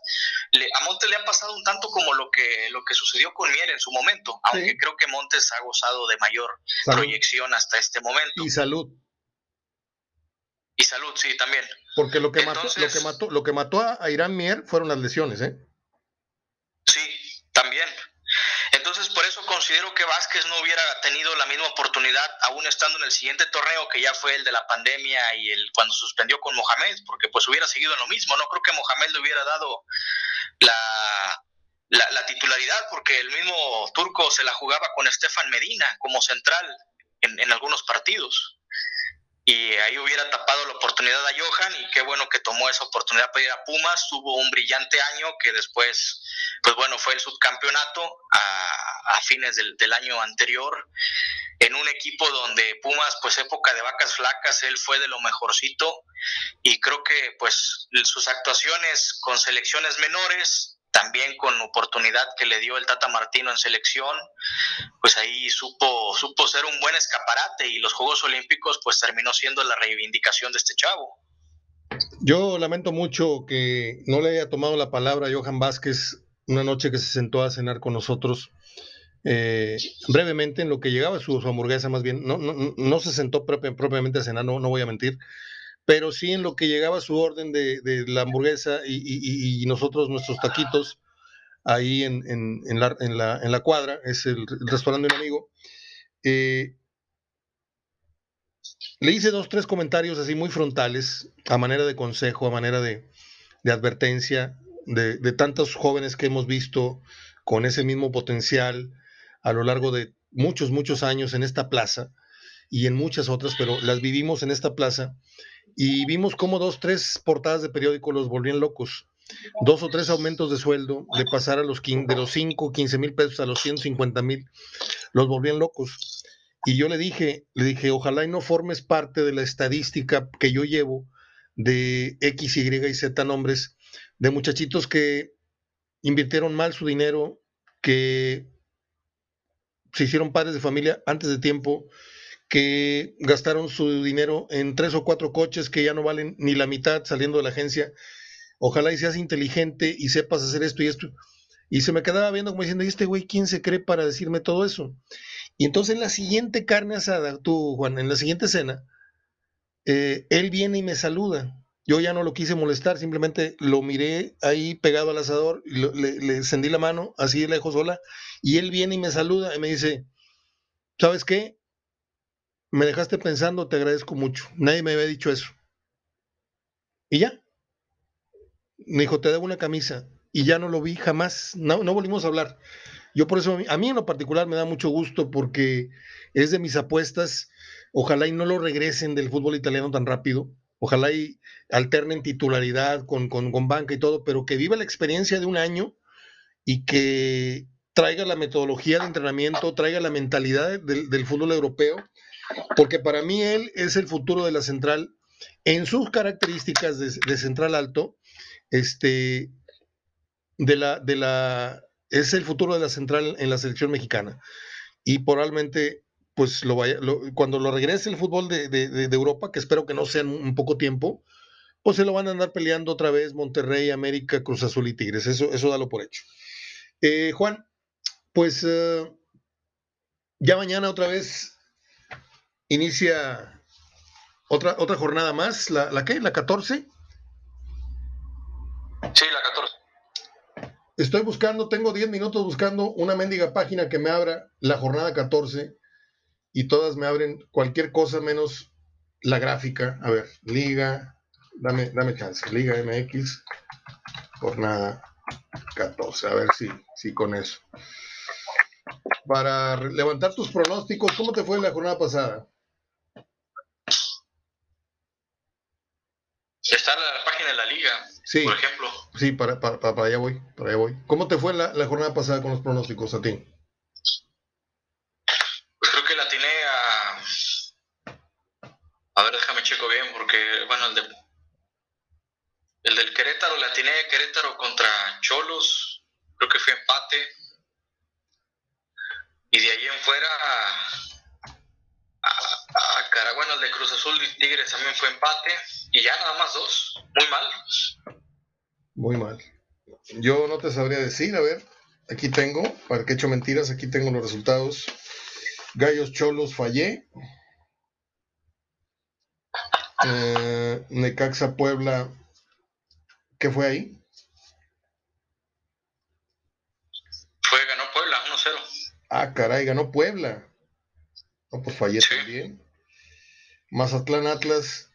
Le, a Montes le ha pasado un tanto como lo que, lo que sucedió con Mier en su momento, aunque sí. creo que Montes ha gozado de mayor salud. proyección hasta este momento. Y salud. Y salud, sí, también. Porque lo que, Entonces, mató, lo que mató, lo que mató a Irán Mier fueron las lesiones, ¿eh? Sí, también. Entonces, por eso considero que Vázquez no hubiera tenido la misma oportunidad, aún estando en el siguiente torneo, que ya fue el de la pandemia y el cuando suspendió con Mohamed, porque pues hubiera seguido en lo mismo. No creo que Mohamed le hubiera dado la, la, la titularidad, porque el mismo turco se la jugaba con Estefan Medina como central en, en algunos partidos. Y ahí hubiera tapado la oportunidad a Johan y qué bueno que tomó esa oportunidad para ir a Pumas, tuvo un brillante año que después, pues bueno, fue el subcampeonato a, fines del, del, año anterior en un equipo donde Pumas, pues época de vacas flacas, él fue de lo mejorcito. Y creo que pues sus actuaciones con selecciones menores también con oportunidad que le dio el Tata Martino en selección, pues ahí supo, supo ser un buen escaparate y los Juegos Olímpicos pues terminó siendo la reivindicación de este chavo. Yo lamento mucho que no le haya tomado la palabra a Johan Vázquez una noche que se sentó a cenar con nosotros. Eh, brevemente, en lo que llegaba su, su hamburguesa, más bien, no, no, no se sentó propi propiamente a cenar, no, no voy a mentir, pero sí en lo que llegaba su orden de, la hamburguesa y, nosotros nuestros taquitos ahí en, en, en, la, en, la, cuadra, es el, restaurante de amigo. Eh, le hice dos, tres comentarios así muy frontales, a manera de consejo, a manera de, de advertencia, de, de, tantos jóvenes que hemos visto con ese mismo potencial a lo largo de muchos, muchos años en esta plaza y en muchas otras, pero las vivimos en esta plaza y vimos como dos, tres portadas de periódico los volvían locos. Dos o tres aumentos de sueldo, de pasar a los de los 5, 15 mil pesos a los 150 mil, los volvían locos. Y yo le dije, le dije, ojalá y no formes parte de la estadística que yo llevo de X, Y y Z nombres, de muchachitos que invirtieron mal su dinero, que se hicieron padres de familia antes de tiempo, que gastaron su dinero en tres o cuatro coches que ya no valen ni la mitad saliendo de la agencia. Ojalá y seas inteligente y sepas hacer esto y esto. Y se me quedaba viendo como diciendo, ¿y este güey quién se cree para decirme todo eso? Y entonces en la siguiente carne asada, tú, Juan, en la siguiente cena, eh, él viene y me saluda. Yo ya no lo quise molestar, simplemente lo miré ahí pegado al asador, le encendí la mano, así de lejos sola, y él viene y me saluda y me dice, ¿sabes qué? Me dejaste pensando, te agradezco mucho. Nadie me había dicho eso. Y ya. Me dijo, te debo una camisa. Y ya no lo vi jamás. No, no volvimos a hablar. Yo por eso, a mí en lo particular me da mucho gusto porque es de mis apuestas. Ojalá y no lo regresen del fútbol italiano tan rápido. Ojalá y alternen titularidad con, con, con banca y todo, pero que viva la experiencia de un año y que traiga la metodología de entrenamiento, traiga la mentalidad del, del fútbol europeo porque para mí él es el futuro de la central en sus características de, central alto, este, de la, de la, es el futuro de la central en la selección mexicana. Y probablemente, pues lo vaya, cuando lo regrese el fútbol de, de, Europa, que espero que no sea en un poco tiempo, pues se lo van a andar peleando otra vez Monterrey, América, Cruz Azul y Tigres. Eso, eso dalo por hecho. Eh, Juan, pues uh, ya mañana otra vez inicia otra, otra jornada más, ¿la, la qué? ¿La 14? Sí, la 14. Estoy buscando, tengo 10 minutos buscando una mendiga página que me abra la jornada 14 y todas me abren cualquier cosa menos la gráfica. A ver, Liga, dame, dame chance, Liga MX, jornada 14, a ver si, si con eso. Para levantar tus pronósticos, ¿cómo te fue la jornada pasada? Está la página de la liga, sí, por ejemplo. Sí, para, para, para, allá voy, para allá voy. ¿Cómo te fue la, la jornada pasada con los pronósticos a ti? Pues creo que la tiene a... A ver, déjame checo bien, porque, bueno, el de... El del Querétaro, la tiene Querétaro contra Cholos, creo que fue empate. Y de ahí en fuera Cara, bueno, el de Cruz Azul y Tigres también fue empate. Y ya nada más dos. Muy mal. Muy mal. Yo no te sabría decir, a ver, aquí tengo, para que he hecho mentiras, aquí tengo los resultados. Gallos Cholos fallé. Eh, Necaxa Puebla, ¿qué fue ahí? Fue, ganó Puebla, 1-0. Ah, caray, ganó Puebla. No, pues fallé también. Mazatlán Atlas.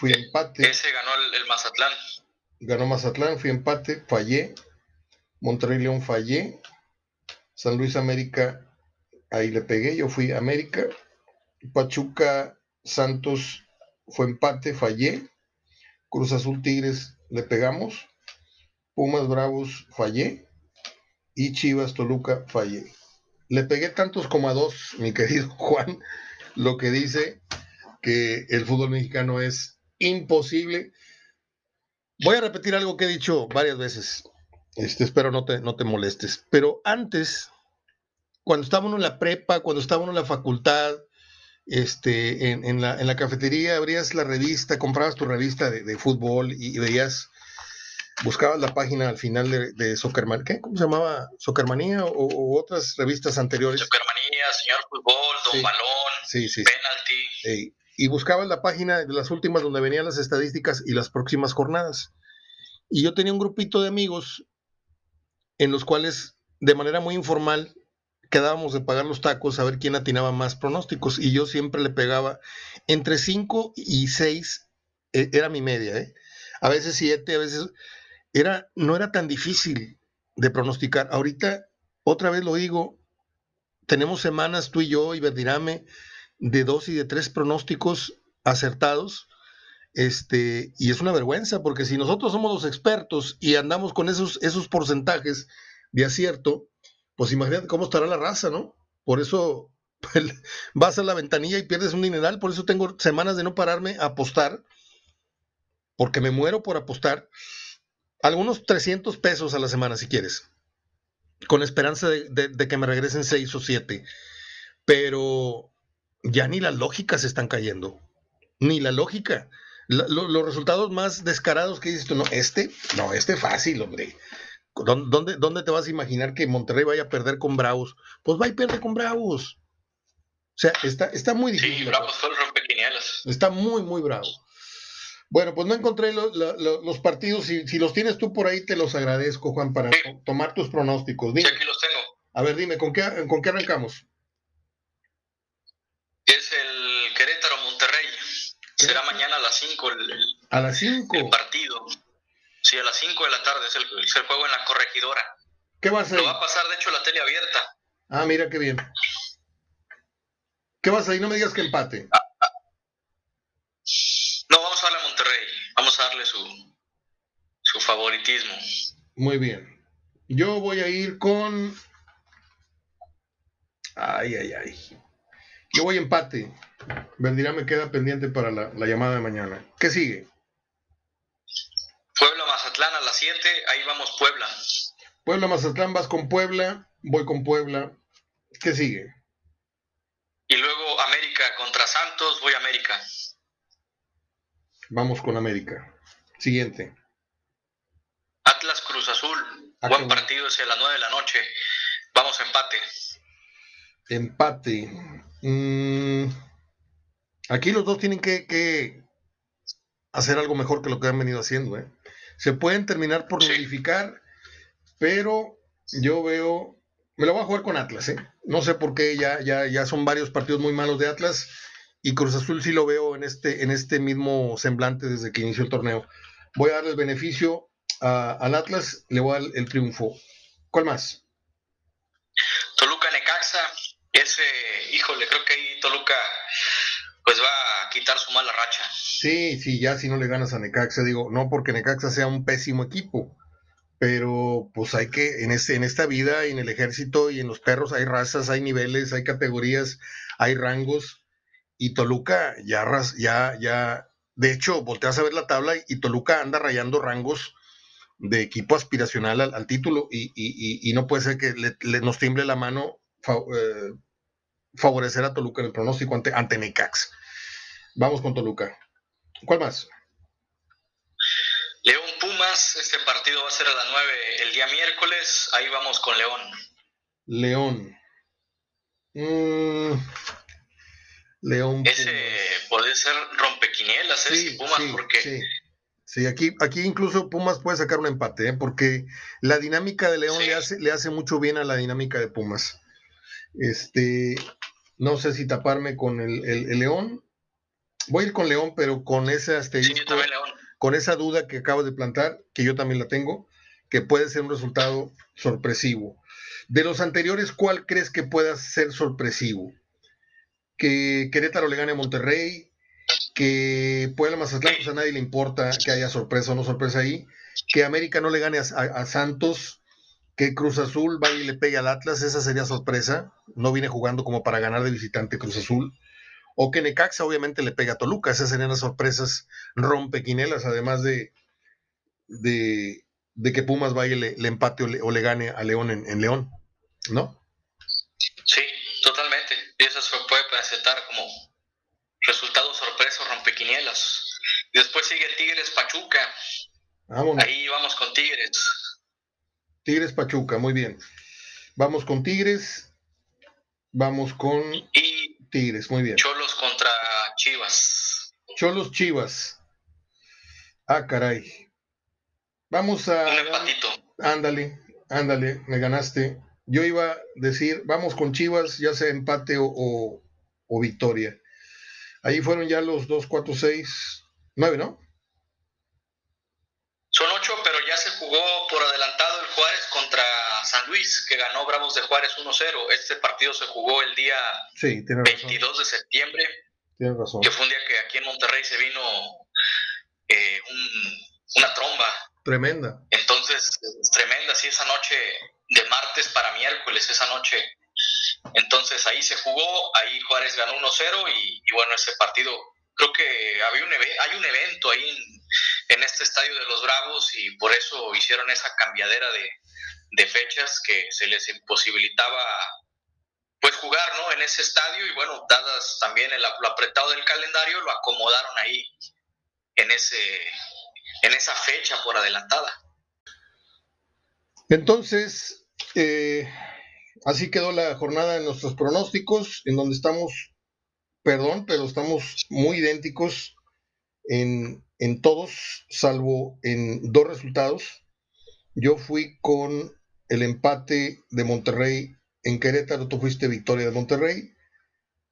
Fui empate. Ese ganó el, Mazatlán. Ganó Mazatlán, fui empate, fallé. Monterrey León fallé. San Luis América, ahí le pegué, yo fui América. Pachuca Santos fue empate, fallé. Cruz Azul Tigres le pegamos. Pumas Bravos fallé. Y Chivas Toluca fallé. Le pegué tantos como a dos, mi querido Juan, lo que dice que el fútbol mexicano es imposible. Voy a repetir algo que he dicho varias veces. Este, espero no te, no te molestes. Pero antes, cuando estábamos en la prepa, cuando estábamos en la facultad, este, en, la, en la, cafetería, abrías la revista, comprabas tu revista de, fútbol y, veías buscabas la página al final de, de Soccerman, ¿qué? ¿Cómo se llamaba? ¿Soccermanía o, otras revistas anteriores? Fútbol, Don Balón, sí, sí, Penalty. y buscabas la página de las últimas donde venían las estadísticas y las próximas jornadas. Y yo tenía un grupito de amigos en los cuales, de manera muy informal, quedábamos de pagar los tacos a ver quién atinaba más pronósticos. Y yo siempre le pegaba entre 5 y 6, e, era mi media, ¿eh? A veces 7, a veces era, no era tan difícil de pronosticar. Ahorita, otra vez lo digo, tenemos semanas tú y yo y Verdirame de dos y de tres pronósticos acertados. Este, y es una vergüenza, porque si nosotros somos los expertos y andamos con esos, esos porcentajes de acierto, pues imagínate cómo estará la raza, ¿no? Por eso vas a la ventanilla y pierdes un dineral, por eso tengo semanas de no pararme a apostar, porque me muero por apostar algunos 300 pesos a la semana si quieres, con esperanza de, que me regresen 6 o 7. Pero ya ni las lógicas están cayendo, ni la lógica. los resultados más descarados que dices tú, no, este, no, este fácil, hombre. ¿Dónde, ¿Dónde te vas a imaginar que Monterrey vaya a perder con Bravos? Pues va y pierde con Bravos. O sea, está, está muy difícil. Sí, Bravos fue Está muy, muy bravo. Bueno, pues no encontré los partidos. Si, si, los tienes tú por ahí, te los agradezco, Juan, para tomar tus pronósticos. Sí, aquí los tengo. A ver, dime, ¿con qué, ¿con qué arrancamos? Es el Querétaro Monterrey. Será mañana a las 5 el, ¿A las 5? El partido. Sí, a las 5 de la tarde es el, juego en la corregidora. ¿Qué va a ser? Lo va a pasar, de hecho, la tele abierta. Ah, mira qué bien. ¿Qué vas a ir? No me digas que empate. Ah, no, vamos a darle a Monterrey. Vamos a darle su, su favoritismo. Muy bien. Yo voy a ir con. Ay, ay, ay. Yo voy empate. Vendirá me queda pendiente para la, llamada de mañana. ¿Qué sigue? Puebla Mazatlán a las 7. Ahí vamos Puebla. Puebla Mazatlán, vas con Puebla. Voy con Puebla. ¿Qué sigue? Y luego América contra Santos. Voy a América. Vamos con América. Siguiente. Atlas Cruz Azul. Ah, Buen partido es a las 9 de la noche. Vamos empate. Empate. Mm, aquí los dos tienen que, hacer algo mejor que lo que han venido haciendo. ¿eh? Se pueden terminar por verificar, pero yo veo. Me lo voy a jugar con Atlas. ¿eh? No sé por qué ya, ya, ya son varios partidos muy malos de Atlas y Cruz Azul sí lo veo en este, en este mismo semblante desde que inició el torneo. Voy a darle el al Atlas, le voy a dar el, triunfo. ¿Cuál más? Toluca Necaxa, ese, híjole, creo que ahí Toluca pues va a quitar su mala racha. Sí, sí, ya si no le ganas a Necaxa, digo, no porque Necaxa sea un pésimo equipo, pero pues hay que, en, este, en esta vida y en el ejército y en los perros hay razas, hay niveles, hay categorías, hay rangos, y Toluca ya, ya, ya, de hecho, volteas a ver la tabla y, Toluca anda rayando rangos de equipo aspiracional al, título y, no puede ser que le, nos tiemble la mano eh, favorecer a Toluca en el pronóstico ante, ante Necax. Vamos con Toluca. ¿Cuál más? León Pumas, este partido va a ser a las 9 el día miércoles, ahí vamos con León. León. Mm, León. Ese puede ser rompequinielas, ¿eh? Sí, Pumas, porque... Sí. Aquí, aquí incluso Pumas puede sacar un empate, ¿eh? porque la dinámica de León le, hace, le hace mucho bien a la dinámica de Pumas. Este, no sé si taparme con el, León. Voy a ir con León, pero con ese asterisco, con esa duda que acabo de plantar, que yo también la tengo, que puede ser un resultado sorpresivo. De los anteriores, ¿cuál crees que pueda ser sorpresivo? Que Querétaro le gane a Monterrey, que Puebla Mazatlán, pues a nadie le importa que haya sorpresa o no sorpresa ahí, que América no le gane a Santos, que Cruz Azul vaya y le pegue al Atlas, esa sería sorpresa. No viene jugando como para ganar de visitante Cruz Azul. O que Necaxa obviamente le pega a Toluca, esas serían las sorpresas rompequinelas, además de, de, que Pumas vaya y le, empate o le, gane a León en, León, ¿no? Sí, totalmente. Y eso se puede presentar como resultado sorpresa rompequinielas. Y después sigue Tigres Pachuca. Ahí vamos con Tigres. Tigres Pachuca, muy bien. Vamos con Tigres. Vamos con Tigres, muy bien. Cholos contra Chivas. Cholos Chivas. Ah, caray. Vamos a. Un empatito. Ándale, ándale, me ganaste. Yo iba a decir, vamos con Chivas, ya sea empate o, o victoria. Ahí fueron ya los 2, 4, 6, 9, ¿no? Son 8, pero ya se jugó por adelantado Juárez contra San Luis, que ganó Bravos de Juárez 1-0. Este partido se jugó el día 22 de septiembre, que fue un día que aquí en Monterrey se vino eh, una tromba. Tremenda. Entonces, tremenda, sí, esa noche de martes para miércoles, esa noche. Entonces ahí se jugó, ahí Juárez ganó 1-0 y, bueno, ese partido, creo que había un hay un evento ahí en, en este estadio de los Bravos y por eso hicieron esa cambiadera de, fechas que se les imposibilitaba pues jugar ¿no? en ese estadio y bueno, dadas también el, lo apretado del calendario, lo acomodaron ahí en, ese, en esa fecha por adelantada. Entonces, eh, así quedó la jornada de nuestros pronósticos, en donde estamos, perdón, pero estamos muy idénticos en, en todos, salvo en dos resultados. Yo fui con el empate de Monterrey en Querétaro, tú fuiste victoria de Monterrey,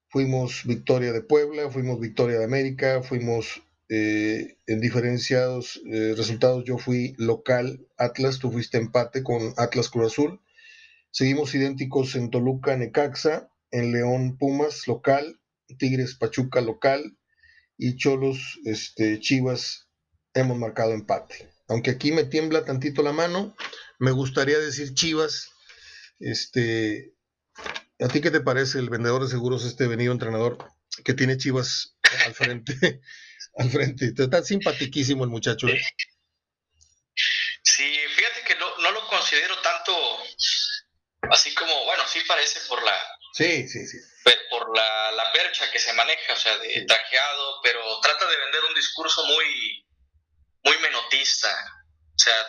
fuimos victoria de Puebla, fuimos victoria de América, fuimos eh, en diferenciados eh, resultados, yo fui local Atlas, tú fuiste empate con Atlas Cruz Azul, seguimos idénticos en Toluca, Necaxa, en León Pumas local, Tigres Pachuca local, y Cholos, este, Chivas, hemos marcado empate. Aunque aquí me tiembla tantito la mano, me gustaría decir Chivas. Este, ¿A ti qué te parece el vendedor de seguros, este venido entrenador que tiene Chivas al frente? al frente. Está simpatiquísimo el muchacho. ¿eh? Parece por la, Sí, sí, sí. Por la, la percha que se maneja, o sea, de trajeado, pero trata de vender un discurso muy, muy menotista. O sea,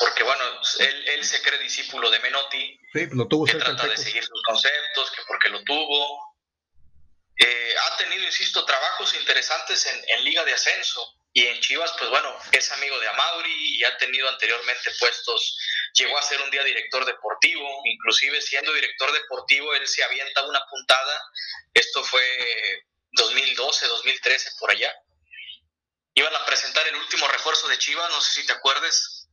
porque bueno, él, él se cree discípulo de Menotti, sí, lo tuvo que trata de seguir sus conceptos, que porque lo tuvo. Eh, ha tenido, insisto, trabajos interesantes en, en Liga de Ascenso y en Chivas, pues bueno, es amigo de Amauri y ha tenido anteriormente puestos. Llegó a ser un día director deportivo, inclusive siendo director deportivo él se avienta una puntada, esto fue 2012, 2013 por allá. Iban a presentar el último refuerzo de Chivas, no sé si te acuerdes,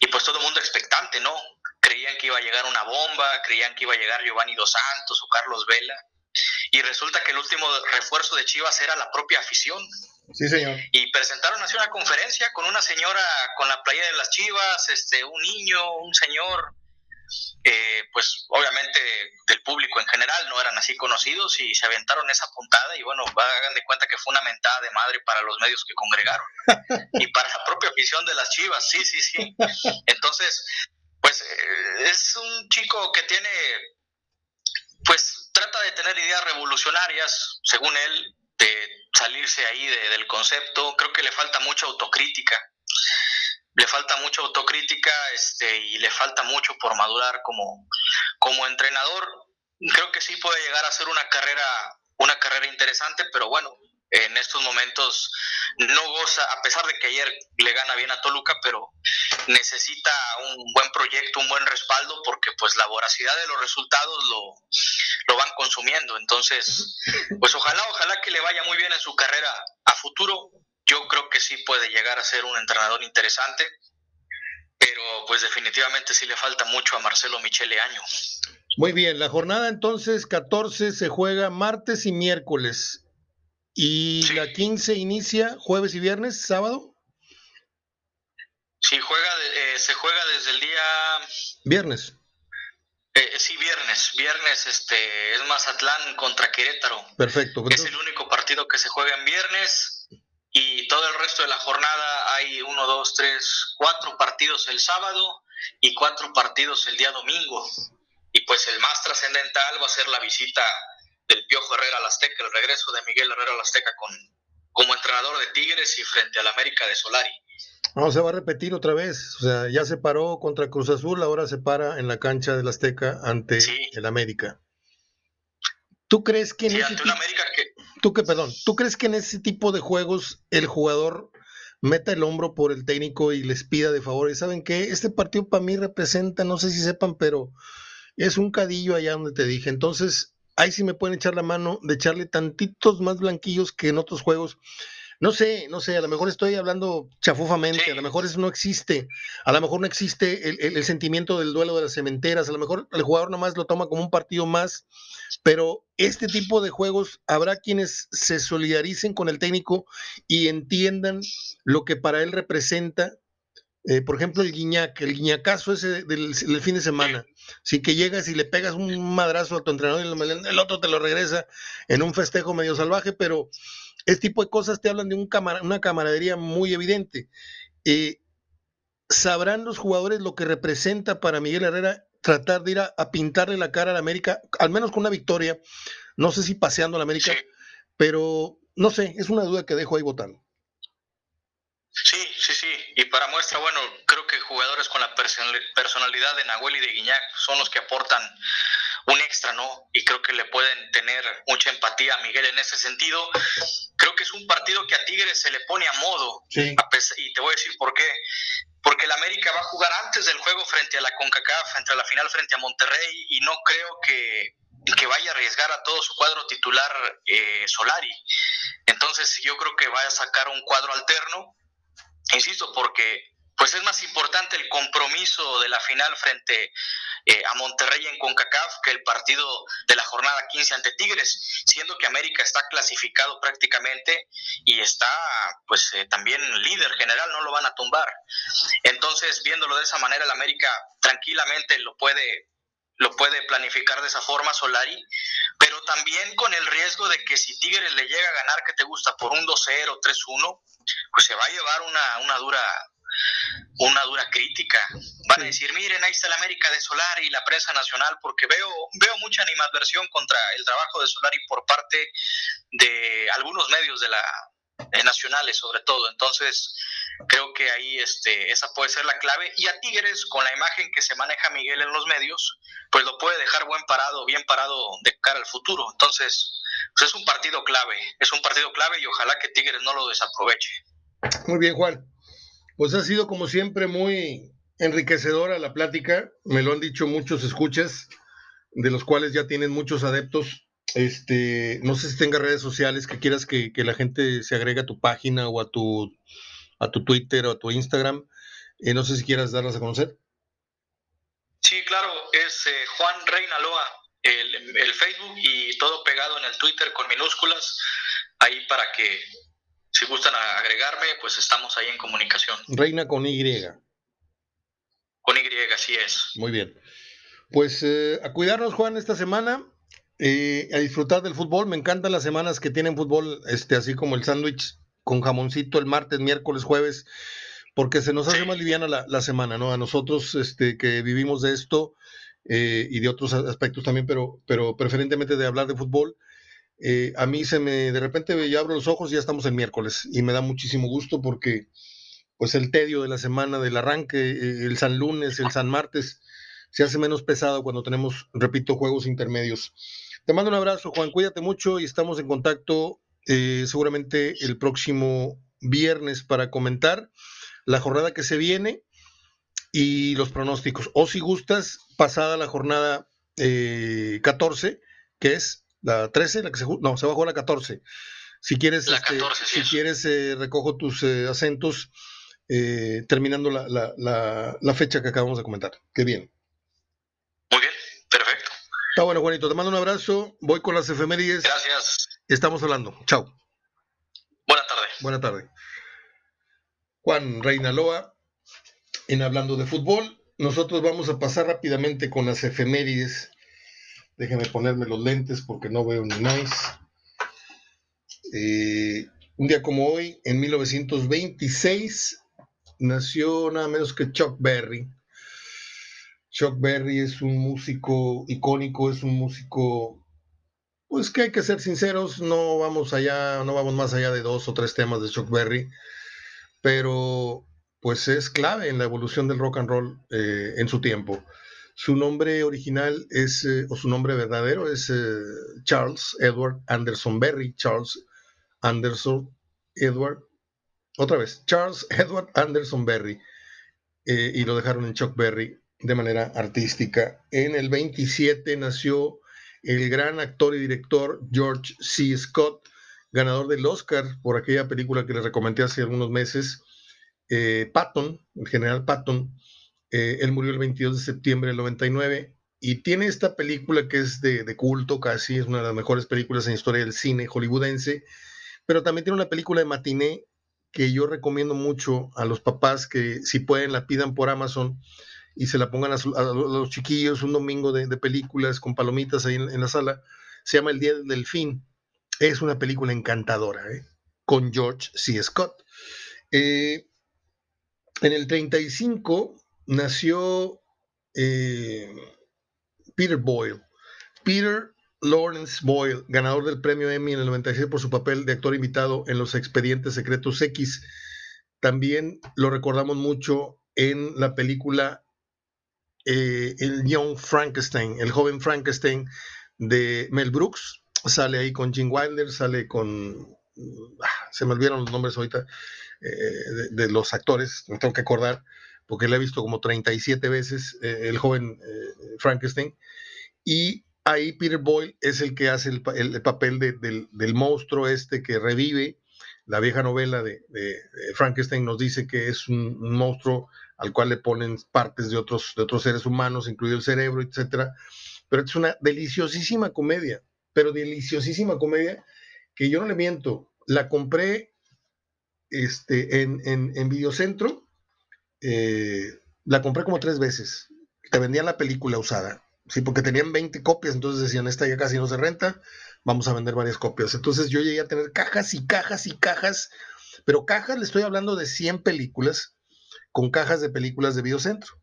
y pues todo el mundo expectante, ¿no? Creían que iba a llegar una bomba, creían que iba a llegar Giovanni Dos Santos o Carlos Vela, y resulta que el último refuerzo de Chivas era la propia afición. Sí, señor. Y presentaron así una conferencia con una señora con la playa de las Chivas, este, un niño, un señor, eh, pues obviamente del público en general no eran así conocidos y se aventaron esa puntada y bueno, hagan de cuenta que fue una mentada de madre para los medios que congregaron y para la propia afición de las Chivas, sí, sí, sí. Entonces, pues eh, es un chico que tiene, pues trata de tener ideas revolucionarias, según él, de salirse ahí del concepto, creo que le falta mucha autocrítica le falta mucha autocrítica este, y le falta mucho por madurar como, como entrenador. Creo que sí puede llegar a ser una carrera, una carrera interesante, pero bueno, en estos momentos no goza, a pesar de que ayer le gana bien a Toluca, pero necesita un buen proyecto, un buen respaldo, porque pues la voracidad de los resultados lo, lo van consumiendo. Entonces, pues ojalá, ojalá que le vaya muy bien en su carrera a futuro yo creo que sí puede llegar a ser un entrenador interesante, pero pues definitivamente sí le falta mucho a Marcelo Michele Año. Muy bien, la jornada entonces 14 se juega martes y miércoles. ¿Y la 15 inicia jueves y viernes, sábado? Sí, juega eh, se juega desde el día... Viernes. Eh, eh, sí, viernes. Viernes este, es Mazatlán contra Querétaro. Perfecto. Es el único partido que se juega en viernes y todo el resto de la jornada hay uno, dos, tres, cuatro partidos el sábado y cuatro partidos el día domingo. Y pues el más trascendental va a ser la visita del Piojo Herrera al Azteca, el regreso de Miguel Herrera al Azteca con, como entrenador de Tigres y frente al América de Solari. No, se va a repetir otra vez. O sea, ya se paró contra Cruz Azul, ahora se para en la cancha del Azteca ante el América. ¿Tú crees que en ante América que ¿Tú qué, perdón, ¿tú crees que en ese tipo de juegos el jugador meta el hombro por el técnico y les pida de favor? Y saben que este partido para mí representa, no sé si sepan, pero es un cadillo allá donde te dije. Entonces, ahí sí me pueden echar la mano de echarle tantitos más blanquillos que en otros juegos no sé, no sé, a lo mejor estoy hablando chafufamente, a lo mejor eso no existe, a lo mejor no existe el, sentimiento del duelo de las cementeras, a lo mejor el jugador nomás lo toma como un partido más, pero este tipo de juegos habrá quienes se solidaricen con el técnico y entiendan lo que para él representa. Eh, por ejemplo, el guiñac, el guiñacazo ese del, fin de semana. Si que llegas y le pegas un madrazo a tu entrenador y el otro te lo regresa en un festejo medio salvaje, pero este tipo de cosas te hablan de un una camaradería muy evidente. Eh, ¿Sabrán los jugadores lo que representa para Miguel Herrera tratar de ir a, pintarle la cara a la América, al menos con una victoria? No sé si paseando a la América, pero no sé, es una duda que dejo ahí votando. Sí. Y para muestra, bueno, creo que jugadores con la personalidad de Nahuel y de Guiñac son los que aportan un extra, ¿no? Y creo que le pueden tener mucha empatía a Miguel en ese sentido. Creo que es un partido que a Tigres se le pone a modo. y te voy a decir por qué. Porque el América va a jugar antes del juego frente a la CONCACAF, entre la final frente a Monterrey, y no creo que, que vaya a arriesgar a todo su cuadro titular eh, Solari. Entonces yo creo que va a sacar un cuadro alterno, insisto, porque pues es más importante el compromiso de la final frente eh, a Monterrey en CONCACAF que el partido de la jornada 15 ante Tigres, siendo que América está clasificado prácticamente y está pues eh, también líder general, no lo van a tumbar. Entonces, viéndolo de esa manera, el América tranquilamente lo puede lo puede planificar de esa forma Solari, pero también con el riesgo de que si Tigres le llega a ganar, que te gusta, por un 2-0, 3-1, pues se va a llevar una, una dura una dura crítica. Van a decir, miren, ahí está el América de Solari y la prensa nacional, porque veo, veo mucha animadversión contra el trabajo de Solari por parte de algunos medios de la nacionales sobre todo. Entonces, creo que ahí este, esa puede ser la clave. Y a Tigres, con la imagen que se maneja Miguel en los medios, pues lo puede dejar buen parado, bien parado de cara al futuro. Entonces, pues es un partido clave, es un partido clave y ojalá que Tigres no lo desaproveche. Muy bien, Juan. Pues ha sido como siempre muy enriquecedora la plática, me lo han dicho muchos escuchas, de los cuales ya tienen muchos adeptos. Este, no sé si tenga redes sociales que quieras que, la gente se agregue a tu página o a tu, a tu Twitter o a tu Instagram. Eh, no sé si quieras darlas a conocer. Sí, claro, es eh, Juan Reinaloa el, Facebook y todo pegado en el Twitter con minúsculas, ahí para que si gustan agregarme, pues estamos ahí en comunicación. Reina con Y. Con Y, así es. Muy bien. Pues eh, a cuidarnos, Juan, esta semana. Eh, a disfrutar del fútbol. Me encantan las semanas que tienen fútbol, este, así como el sándwich con jamoncito el martes, miércoles, jueves, porque se nos hace más liviana la, semana, ¿no? A nosotros este, que vivimos de esto eh, y de otros aspectos también, pero, pero preferentemente de hablar de fútbol. Eh, a mí se me, de repente yo abro los ojos y ya estamos en miércoles y me da muchísimo gusto porque pues el tedio de la semana del arranque, el San lunes, el San martes, se hace menos pesado cuando tenemos, repito, juegos intermedios. Te mando un abrazo, Juan, cuídate mucho y estamos en contacto eh, seguramente el próximo viernes para comentar la jornada que se viene y los pronósticos. O si gustas, pasada la jornada 14, eh, que es la 13, la que se no, se bajó la 14. Si quieres, este, si quieres eh, recojo tus acentos terminando la, la, la fecha que acabamos de comentar. Qué bien. Está bueno, Juanito. Te mando un abrazo. Voy con las efemérides. Gracias. Estamos hablando. Chao. Buenas tardes. Buenas tardes. Juan Reinaloa, en Hablando de Fútbol. Nosotros vamos a pasar rápidamente con las efemérides. Déjame ponerme los lentes porque no veo ni más. Eh, un día como hoy, en 1926, nació nada menos que Chuck Berry, Chuck Berry es un músico icónico, es un músico, pues que hay que ser sinceros, no vamos allá, no vamos más allá de dos o tres temas de Chuck Berry, pero pues es clave en la evolución del rock and roll eh, en su tiempo. Su nombre original es, eh, o su nombre verdadero es eh, Charles Edward Anderson Berry, Charles Anderson Edward, otra vez, Charles Edward Anderson Berry, y lo dejaron en Chuck Berry de manera artística. En el 27 nació el gran actor y director George C. Scott, ganador del Oscar por aquella película que les recomendé hace algunos meses, eh, Patton, el general Patton. Eh, él murió el 22 de septiembre del 99 y tiene esta película que es de, de, culto casi, es una de las mejores películas en historia del cine hollywoodense, pero también tiene una película de matiné que yo recomiendo mucho a los papás que si pueden la pidan por Amazon, y se la pongan a, los chiquillos un domingo de, películas con palomitas ahí en, la sala. Se llama El Día del Delfín. Es una película encantadora, ¿eh? con George C. Scott. Eh, en el 35 nació eh, Peter Boyle. Peter Lawrence Boyle, ganador del premio Emmy en el 96 por su papel de actor invitado en Los Expedientes Secretos X. También lo recordamos mucho en la película eh, el Young Frankenstein, el joven Frankenstein de Mel Brooks, sale ahí con Jim Wilder, sale con, ah, se me olvidaron los nombres ahorita eh, de, los actores, me tengo que acordar, porque lo he visto como 37 veces, eh, el joven Frankenstein, y ahí Peter Boyle es el que hace el, papel del, monstruo este que revive. La vieja novela de, Frankenstein nos dice que es un monstruo al cual le ponen partes de otros, de otros seres humanos, incluido el cerebro, etcétera. Pero es una deliciosísima comedia, pero deliciosísima comedia que yo no le miento. La compré este, en, en, Videocentro, eh, la compré como tres veces. Te vendían la película usada, sí, porque tenían 20 copias, entonces decían, esta ya casi no se renta, vamos a vender varias copias. Entonces yo llegué a tener cajas y cajas y cajas, pero cajas, le estoy hablando de 100 películas con cajas de películas de Videocentro.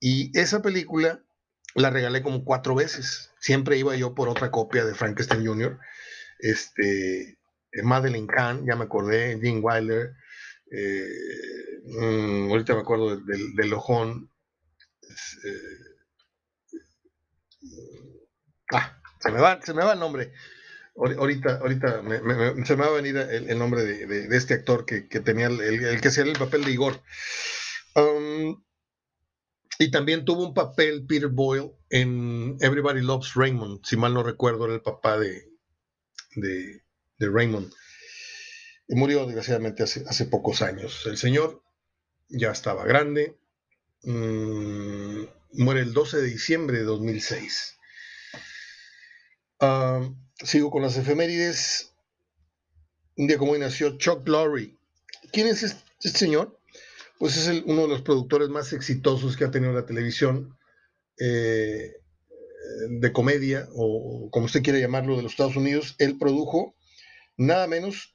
Y esa película la regalé como cuatro veces. Siempre iba yo por otra copia de Frankenstein Jr. Este, eh, Madeleine Kahn, ya me acordé, Gene Wilder. Eh, mm, ahorita me acuerdo del, del, ojón. Eh, ah, se me, va, se me va el nombre. Ahorita, ahorita se me va a venir el, nombre de, este actor que, tenía el, que hacía el papel de Igor. Um, y también tuvo un papel Peter Boyle en Everybody Loves Raymond, si mal no recuerdo, era el papá de, de, Raymond. Murió desgraciadamente hace, pocos años. El señor ya estaba grande. Mm, muere el 12 de diciembre de 2006. Ah, sigo con las efemérides. Un día como hoy nació Chuck Lorre. ¿Quién es este, señor? Pues es uno de los productores más exitosos que ha tenido la televisión eh, de comedia, o como usted quiere llamarlo, de los Estados Unidos. Él produjo nada menos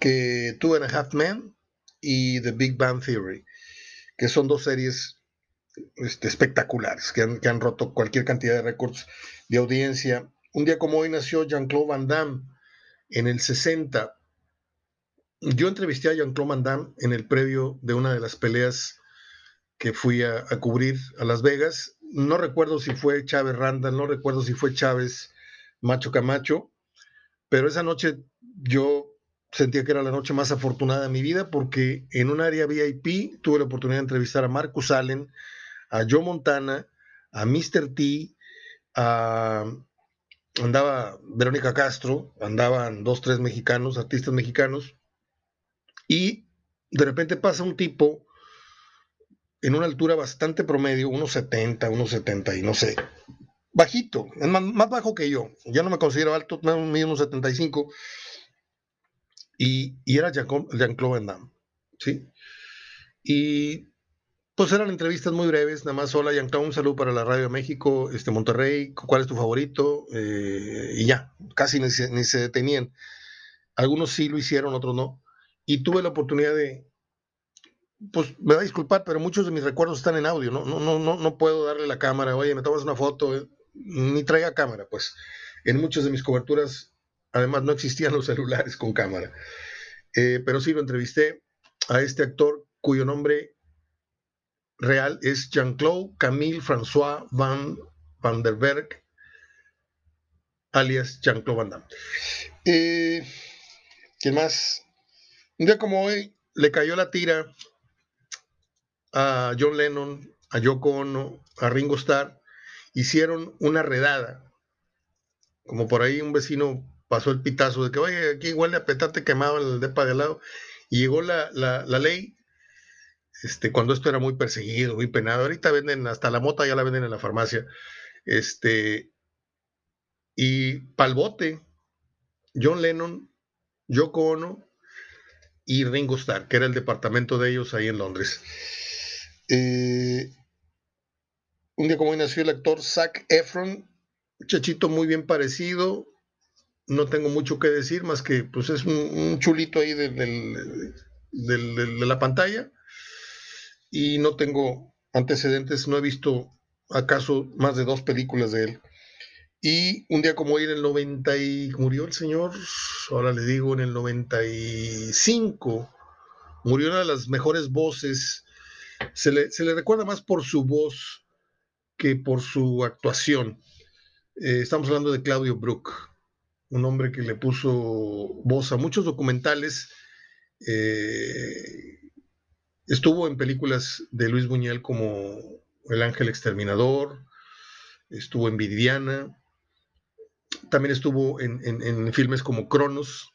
que Two and a Half Men y The Big Bang Theory, que son dos series este, espectaculares, que han, roto cualquier cantidad de récords de audiencia. Un día como hoy nació Jean-Claude Van Damme en el 60. Yo entrevisté a Jean-Claude Van Damme en el previo de una de las peleas que fui a, cubrir a Las Vegas. No recuerdo si fue Chávez Randall, no recuerdo si fue Chávez Macho Camacho, pero esa noche yo sentía que era la noche más afortunada de mi vida porque en un área VIP tuve la oportunidad de entrevistar a Marcus Allen, a Joe Montana, a Mr. T, a, andaba Verónica Castro, andaban dos, tres mexicanos, artistas mexicanos, y de repente pasa un tipo en una altura bastante promedio, unos 70, unos 70 y no sé, bajito, más, más bajo que yo, ya no me considero alto, me unos 75, y, era Jean-Claude Van Damme, ¿sí? Y pues eran entrevistas muy breves, nada más, hola Jean-Claude, un saludo para la Radio México, este, Monterrey, ¿cuál es tu favorito? Eh, y ya, casi ni se, ni se detenían. Algunos sí lo hicieron, otros no. Y tuve la oportunidad de, pues me va a disculpar, pero muchos de mis recuerdos están en audio, no, no, no, no, no puedo darle la cámara, oye, me tomas una foto, eh, ni traiga cámara, pues. En muchas de mis coberturas Además, no existían los celulares con cámara. Eh, pero sí lo entrevisté a este actor cuyo nombre real es Jean-Claude Camille François Van, Van der Berg, alias Jean-Claude Van Damme. Eh, ¿Quién más? Un día como hoy le cayó la tira a John Lennon, a Yoko Ono, a Ringo Starr. Hicieron una redada. Como por ahí un vecino pasó el pitazo de que, oye, aquí huele a petate quemado en el depa de al lado. Y llegó la, ley, este, cuando esto era muy perseguido, muy penado. Ahorita venden, hasta la mota ya la venden en la farmacia. Este, y palbote, John Lennon, Yoko Ono y Ringo Starr, que era el departamento de ellos ahí en Londres. Eh, un día como hoy nació el actor Zac Efron, chachito muy bien parecido, no tengo mucho que decir, más que pues es un, chulito ahí de, de, la pantalla. Y no tengo antecedentes, no he visto acaso más de dos películas de él. Y un día como hoy en el 90 y murió el señor, ahora le digo en el 95, murió una de las mejores voces. Se le, se le recuerda más por su voz que por su actuación. Eh, estamos hablando de Claudio Brook un hombre que le puso voz a muchos documentales. Eh, estuvo en películas de Luis Buñuel como El Ángel Exterminador, estuvo en Viviana, también estuvo en, en, filmes como Cronos,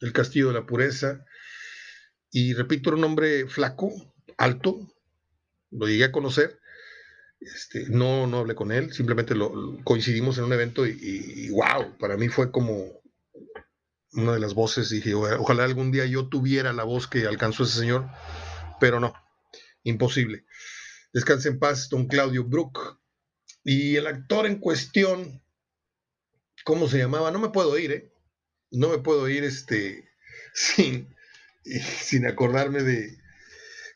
El Castillo de la Pureza, y repito, era un hombre flaco, alto, lo llegué a conocer, este, no, no hablé con él, simplemente lo, coincidimos en un evento y, wow, para mí fue como una de las voces. Dije, ojalá algún día yo tuviera la voz que alcanzó ese señor, pero no, imposible. Descanse en paz, don Claudio Brook. Y el actor en cuestión, ¿cómo se llamaba? No me puedo ir, ¿eh? No me puedo ir este, sin, sin acordarme de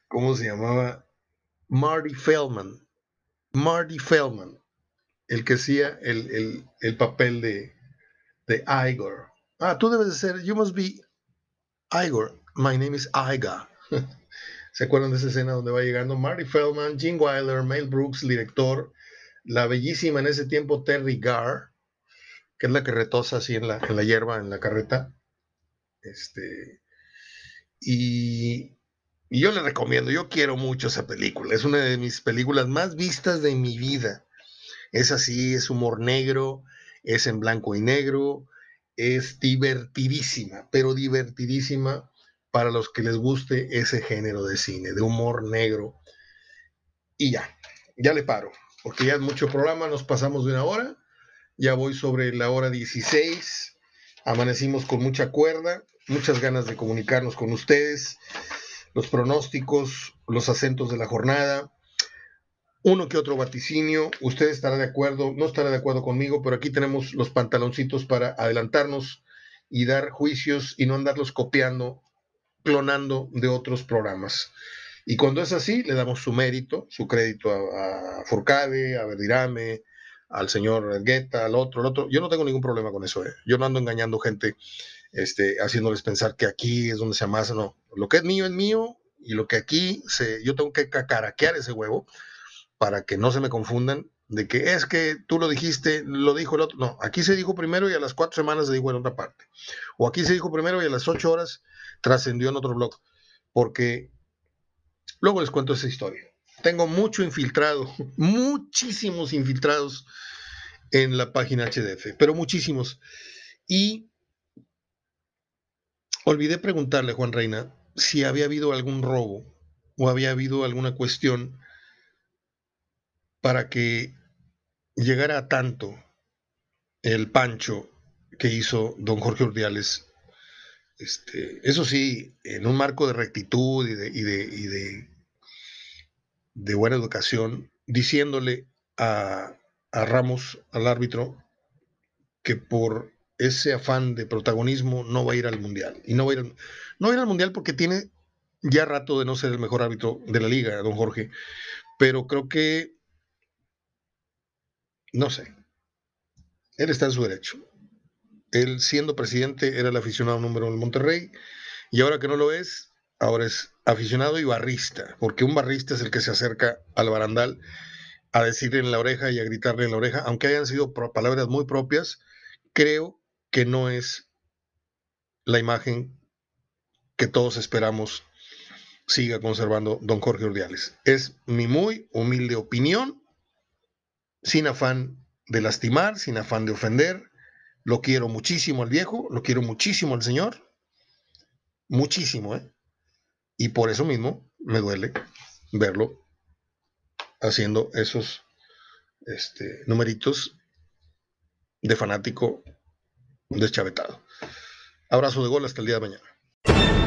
cómo se llamaba. Marty Feldman. Marty Feldman, el que hacía el, papel de, de Igor. Ah, tú debes de ser, you must be Igor. My name is Iga. ¿Se acuerdan de esa escena donde va llegando Marty Feldman, Gene Wilder, Mel Brooks, director, la bellísima en ese tiempo Terry Garr, que es la que retosa así en la, en la hierba, en la carreta. Este, y y yo le recomiendo, yo quiero mucho esa película. Es una de mis películas más vistas de mi vida. Es así, es humor negro, es en blanco y negro, es divertidísima, pero divertidísima para los que les guste ese género de cine, de humor negro. Y ya, ya le paro, porque ya es mucho programa, nos pasamos de una hora. Ya voy sobre la hora 16. Amanecimos con mucha cuerda, muchas ganas de comunicarnos con ustedes, los pronósticos, los acentos de la jornada, uno que otro vaticinio. Usted estará de acuerdo, no estará de acuerdo conmigo, pero aquí tenemos los pantaloncitos para adelantarnos y dar juicios y no andarlos copiando, clonando de otros programas. Y cuando es así, le damos su mérito, su crédito a, a Furcade, a Verdirame, al señor Guetta, al otro, al otro. Yo no tengo ningún problema con eso. ¿eh? Yo no ando engañando gente, este, haciéndoles pensar que aquí es donde se amasa. No, lo que es mío es mío y lo que aquí se, yo tengo que cacaraquear ese huevo para que no se me confundan de que es que tú lo dijiste, lo dijo el otro. No, aquí se dijo primero y a las cuatro semanas se dijo en otra parte. O aquí se dijo primero y a las ocho horas trascendió en otro blog. Porque luego les cuento esa historia. Tengo mucho infiltrado, muchísimos infiltrados en la página HDF, pero muchísimos. Y olvidé preguntarle a Juan Reina si había habido algún robo o había habido alguna cuestión para que llegara a tanto el pancho que hizo don Jorge Urdiales. Este, eso sí, en un marco de rectitud y de, y de, y de buena educación, diciéndole a, Ramos, al árbitro, que por ese afán de protagonismo no va a ir al Mundial. Y no va a ir no va a ir al Mundial porque tiene ya rato de no ser el mejor árbitro de la liga, don Jorge. Pero creo que, no sé, él está en su derecho. Él siendo presidente era el aficionado número uno del Monterrey y ahora que no lo es, ahora es aficionado y barrista, porque un barrista es el que se acerca al barandal a decirle en la oreja y a gritarle en la oreja, aunque hayan sido palabras muy propias, creo que no es la imagen que todos esperamos siga conservando don Jorge Urdiales. Es mi muy humilde opinión, sin afán de lastimar, sin afán de ofender. Lo quiero muchísimo al viejo, lo quiero muchísimo al señor, muchísimo, ¿eh? Y por eso mismo me duele verlo haciendo esos este, numeritos de fanático deschavetado. Abrazo de gol hasta el día de mañana.